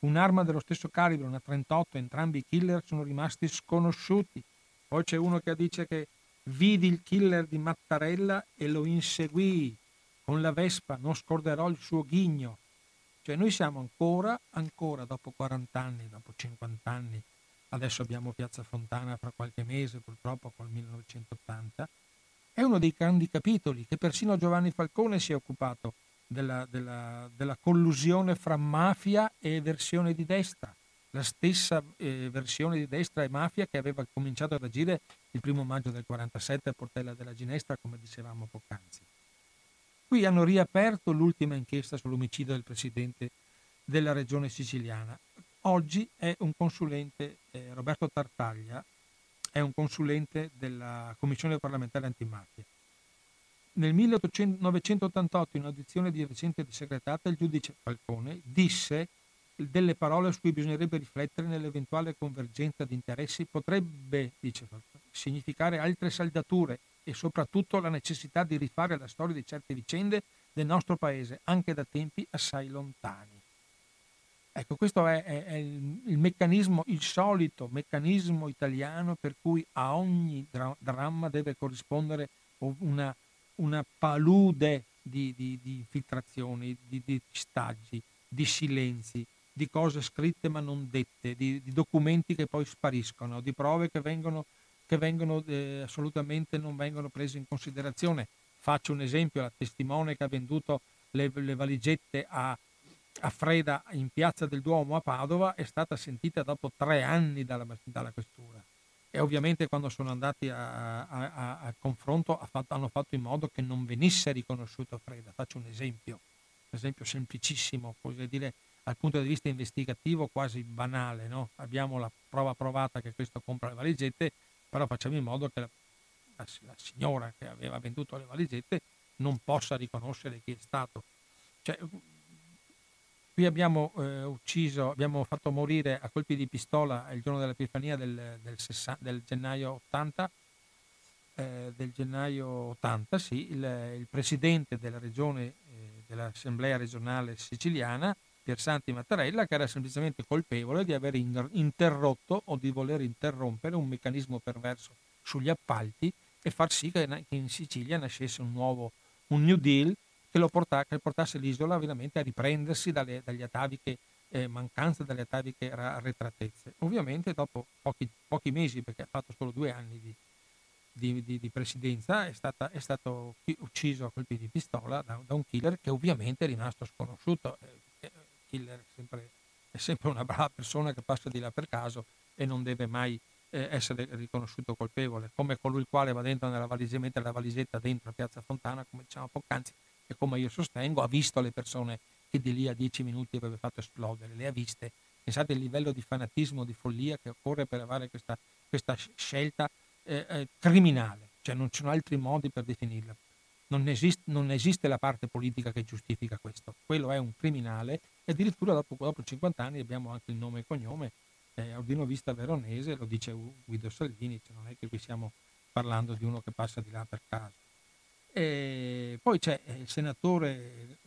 Speaker 1: Un'arma dello stesso calibro, una 38, entrambi i killer sono rimasti sconosciuti. Poi c'è uno che dice che Vidi il killer di Mattarella e lo inseguii con la Vespa, non scorderò il suo ghigno. Cioè noi siamo ancora, ancora dopo 40 anni, dopo 50 anni, adesso abbiamo Piazza Fontana fra qualche mese, purtroppo col 1980, è uno dei grandi capitoli che persino Giovanni Falcone si è occupato della, della, della collusione fra mafia e versione di destra la stessa eh, versione di destra e mafia che aveva cominciato ad agire il primo maggio del 47 a Portella della Ginestra, come dicevamo poc'anzi. Qui hanno riaperto l'ultima inchiesta sull'omicidio del presidente della regione siciliana. Oggi è un consulente, eh, Roberto Tartaglia, è un consulente della Commissione parlamentare antimafia. Nel 1988, in un'audizione di recente segretata, il giudice Falcone disse delle parole su cui bisognerebbe riflettere nell'eventuale convergenza di interessi potrebbe, dice significare altre saldature e soprattutto la necessità di rifare la storia di certe vicende del nostro paese, anche da tempi assai lontani. Ecco, questo è, è, è il, il, meccanismo, il solito meccanismo italiano per cui a ogni dra- dramma deve corrispondere una, una palude di, di, di infiltrazioni, di, di staggi, di silenzi, di cose scritte ma non dette, di, di documenti che poi spariscono, di prove che vengono, che vengono eh, assolutamente non vengono prese in considerazione. Faccio un esempio, la testimone che ha venduto le, le valigette a, a, Freda in piazza del Duomo a Padova è stata sentita dopo tre anni dalla, dalla questura. E ovviamente quando sono andati a, a, a confronto fatto, hanno fatto in modo che non venisse riconosciuto Freda. Faccio un esempio, un esempio semplicissimo, così dire dal punto di vista investigativo quasi banale. No? Abbiamo la prova provata che questo compra le valigette, però facciamo in modo che la, la, la signora che aveva venduto le valigette non possa riconoscere chi è stato. Cioè, qui abbiamo eh, ucciso, abbiamo fatto morire a colpi di pistola il giorno dell'Epifania del, del, del gennaio 80, eh, del gennaio 80 sì, il, il presidente della regione, eh, dell'Assemblea regionale siciliana, Piersanti Mattarella che era semplicemente colpevole di aver interrotto o di voler interrompere un meccanismo perverso sugli appalti e far sì che in Sicilia nascesse un nuovo un New Deal che, lo porta, che portasse l'isola veramente a riprendersi dalle, dagli ataviche eh, mancanze, dalle ataviche arretratezze. Ovviamente dopo pochi, pochi, mesi, perché ha fatto solo due anni di, di, di, di presidenza, è, stata, è, stato ucciso a colpi di pistola da, da, un killer che ovviamente è rimasto sconosciuto. Eh, killer è sempre, è sempre una brava persona che passa di là per caso e non deve mai eh, essere riconosciuto colpevole, come colui il quale va dentro nella valigetta, mette la valigetta dentro a Piazza Fontana, come diciamo poc'anzi, e come io sostengo, ha visto le persone che di lì a dieci minuti aveva fatto esplodere, le ha viste. Pensate al livello di fanatismo, di follia che occorre per avere questa, questa scelta eh, eh, criminale, cioè non ci sono altri modi per definirla. Non esiste, non esiste, la parte politica che giustifica questo. Quello è un criminale e addirittura dopo, dopo 50 anni abbiamo anche il nome e cognome. Eh, Ordino Vista Veronese, lo dice Guido Salvini, cioè non è che qui stiamo parlando di uno che passa di là per caso. E poi c'è il senatore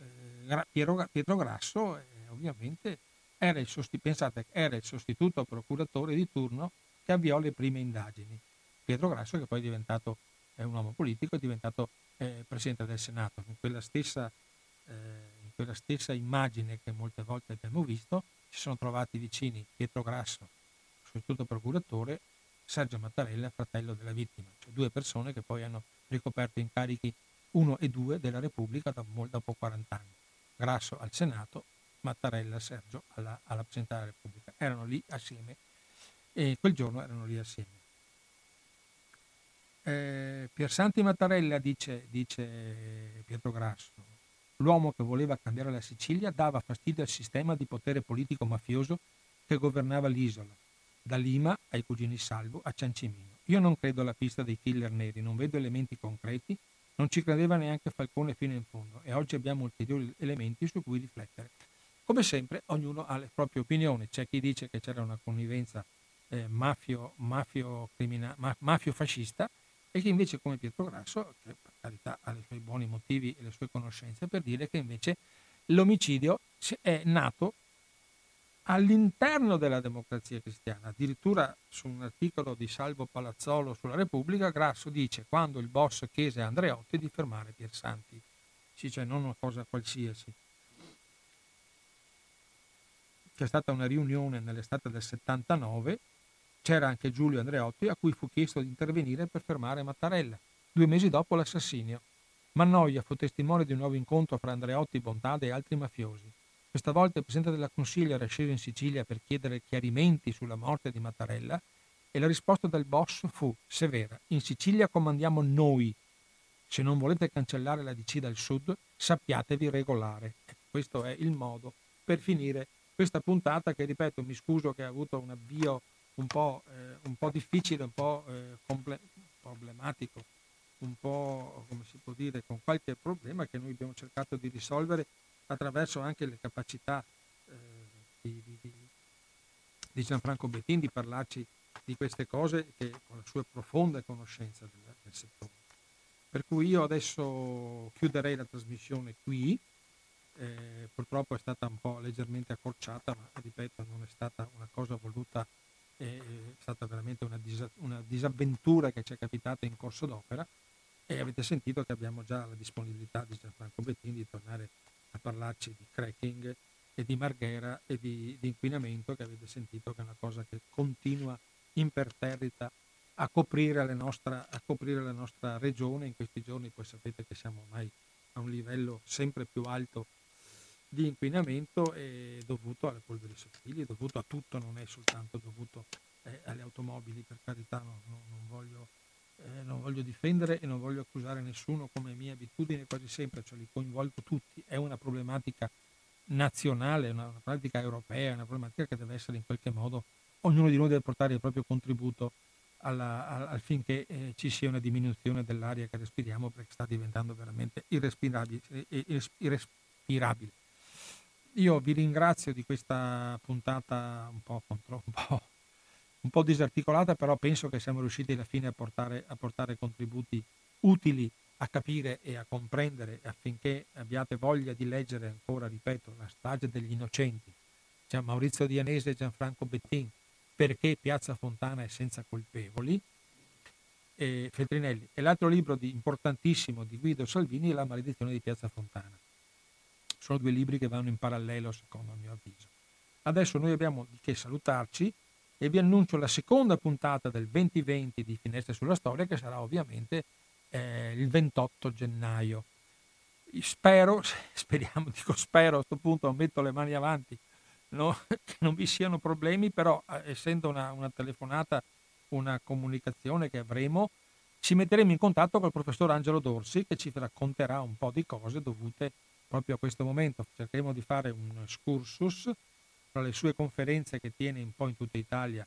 Speaker 1: eh, Piero, Pietro Grasso, eh, ovviamente era il, sosti- pensate, era il sostituto procuratore di turno che avviò le prime indagini. Pietro Grasso, che poi è diventato è un uomo politico, è diventato eh, Presidente del Senato. In quella stessa eh, quella stessa immagine che molte volte abbiamo visto, si sono trovati vicini Pietro Grasso, sostituto procuratore, Sergio Mattarella, fratello della vittima, cioè due persone che poi hanno ricoperto incarichi 1 e 2 della Repubblica dopo, dopo 40 anni. Grasso al Senato, Mattarella Sergio alla, alla Presidenza della Repubblica. Erano lì assieme e quel giorno erano lì assieme. Eh, Piersanti Mattarella dice, dice Pietro Grasso, L'uomo che voleva cambiare la Sicilia dava fastidio al sistema di potere politico mafioso che governava l'isola, da Lima ai cugini Salvo a Ciancimino. Io non credo alla pista dei killer neri, non vedo elementi concreti, non ci credeva neanche Falcone fino in fondo e oggi abbiamo ulteriori elementi su cui riflettere. Come sempre, ognuno ha le proprie opinioni. C'è chi dice che c'era una connivenza eh, mafio, mafio, mafio fascista e che invece come Pietro Grasso, che per carità ha i suoi buoni motivi e le sue conoscenze, per dire che invece l'omicidio è nato all'interno della democrazia cristiana. Addirittura su un articolo di Salvo Palazzolo sulla Repubblica, Grasso dice quando il boss chiese a Andreotti di fermare Piersanti. Sì, cioè non una cosa qualsiasi. C'è stata una riunione nell'estate del 79 c'era anche Giulio Andreotti a cui fu chiesto di intervenire per fermare Mattarella, due mesi dopo l'assassinio. Mannoia fu testimone di un nuovo incontro fra Andreotti, Bontade e altri mafiosi. Questa volta il Presidente della Consiglio era sceso in Sicilia per chiedere chiarimenti sulla morte di Mattarella e la risposta del boss fu severa. In Sicilia comandiamo noi. Se non volete cancellare la DC dal sud, sappiatevi regolare. Ecco, questo è il modo per finire questa puntata che, ripeto, mi scuso che ha avuto un avvio un po', eh, un po difficile, un po' eh, comple- problematico, un po' come si può dire, con qualche problema che noi abbiamo cercato di risolvere attraverso anche le capacità eh, di, di, di, Gianfranco Bettin di parlarci di queste cose che, con la sua profonda conoscenza del, del settore. Per cui io adesso chiuderei la trasmissione qui. Eh, purtroppo è stata un po' leggermente accorciata, ma ripeto, non è stata una cosa voluta è stata veramente una, dis- una disavventura che ci è capitata in corso d'opera e avete sentito che abbiamo già la disponibilità di Gianfranco Bettini di tornare a parlarci di cracking e di Marghera e di, di, inquinamento che avete sentito che è una cosa che continua imperterrita a coprire, nostra, a coprire la nostra regione. In questi giorni, poi sapete che siamo ormai a un livello sempre più alto di inquinamento è dovuto alle polveri sottili, è dovuto a tutto, non è soltanto dovuto eh, alle automobili, per carità, no, no, non, voglio, eh, non, voglio, difendere e non voglio accusare nessuno come mia abitudine quasi sempre, cioè li coinvolgo tutti, è una problematica nazionale, una, una pratica europea, una problematica che deve essere in qualche modo, ognuno di noi deve portare il proprio contributo alla, al, affinché eh, ci sia una diminuzione dell'aria che respiriamo perché sta diventando veramente irrespirabile. irrespirabile. Io vi ringrazio di questa puntata un po', contro, un, po', un po', disarticolata, però penso che siamo riusciti alla fine a portare, a portare contributi utili a capire e a comprendere affinché abbiate voglia di leggere ancora, ripeto, la strage degli innocenti. C'è Maurizio Dianese e Gianfranco Bettin, perché Piazza Fontana è senza colpevoli, e Feltrinelli. E l'altro libro di, importantissimo di Guido Salvini è La maledizione di Piazza Fontana. Sono due libri che vanno in parallelo, secondo il mio avviso. Adesso noi abbiamo di che salutarci e vi annuncio la seconda puntata del 2020 di Finestre sulla Storia, che sarà ovviamente eh, il 28 gennaio. Spero, speriamo, dico spero, a questo punto metto le mani avanti, no? che non vi siano problemi, però eh, essendo una, una, telefonata, una comunicazione che avremo, ci metteremo in contatto col professor Angelo Dorsi che ci racconterà un po' di cose dovute proprio a questo momento. Cercheremo di fare un excursus tra le sue conferenze che tiene un po' in tutta Italia,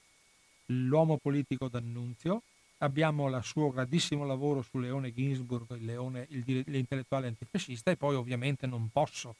Speaker 1: l'uomo politico d'Annunzio, abbiamo il suo grandissimo lavoro su Leone Ginsburg, il leone, il, l'intellettuale antifascista e poi ovviamente non posso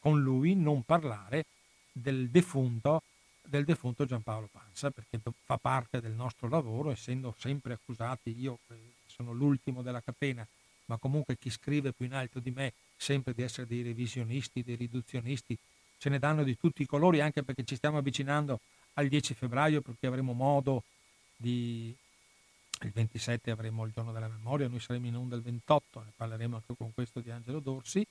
Speaker 1: con lui non parlare del defunto, del defunto Giampaolo Panza perché fa parte del nostro lavoro essendo sempre accusati, io sono l'ultimo della catena, ma comunque chi scrive più in alto di me sempre di essere dei revisionisti, dei riduzionisti, ce ne danno di tutti i colori anche perché ci stiamo avvicinando al 10 febbraio perché avremo modo di il 27 avremo il giorno della memoria, noi saremo in onda il 28, ne parleremo anche con questo di Angelo Dorsi,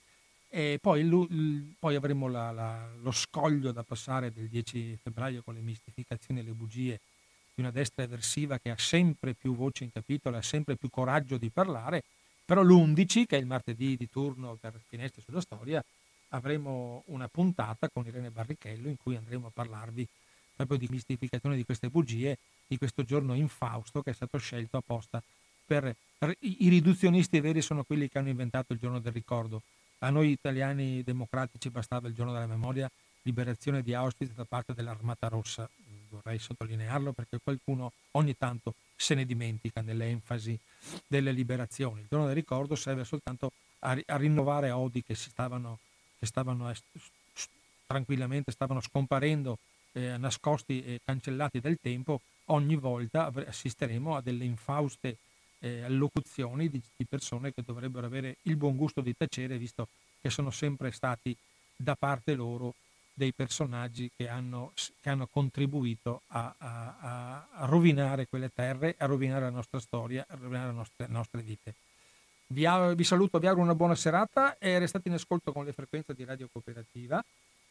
Speaker 1: e poi, il, poi avremo la, la, lo scoglio da passare del 10 febbraio con le mistificazioni e le bugie di una destra eversiva che ha sempre più voce in capitolo, ha sempre più coraggio di parlare, però l'11, che è il martedì di turno per Finestre sulla Storia, avremo una puntata con Irene Barrichello in cui andremo a parlarvi proprio di mistificazione di queste bugie di questo giorno infausto che è stato scelto apposta per i riduzionisti veri sono quelli che hanno inventato il giorno del ricordo. A noi italiani democratici bastava il giorno della memoria, liberazione di Auschwitz da parte dell'Armata Rossa. Vorrei sottolinearlo perché qualcuno ogni tanto se ne dimentica nell'enfasi delle liberazioni. Il giorno del ricordo serve soltanto a, a rinnovare odi che, stavano, che stavano tranquillamente stavano scomparendo eh, nascosti e cancellati dal tempo, ogni volta assisteremo a delle infauste eh, allocuzioni di, di, persone che dovrebbero avere il buon gusto di tacere, visto che sono sempre stati da parte loro dei personaggi che hanno, che hanno contribuito a, a, a, rovinare quelle terre, a rovinare la nostra storia, a rovinare le nostre, nostre vite. Vi, vi, saluto, vi auguro una buona serata e restate in ascolto con le frequenze di Radio Cooperativa.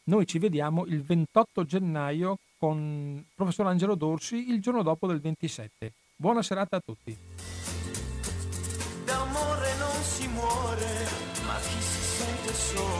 Speaker 1: Noi ci vediamo il 28 gennaio con il professor Angelo Dorsi il giorno dopo del 27. Buona serata a tutti. D'amore non si muore, ma chi si sente solo.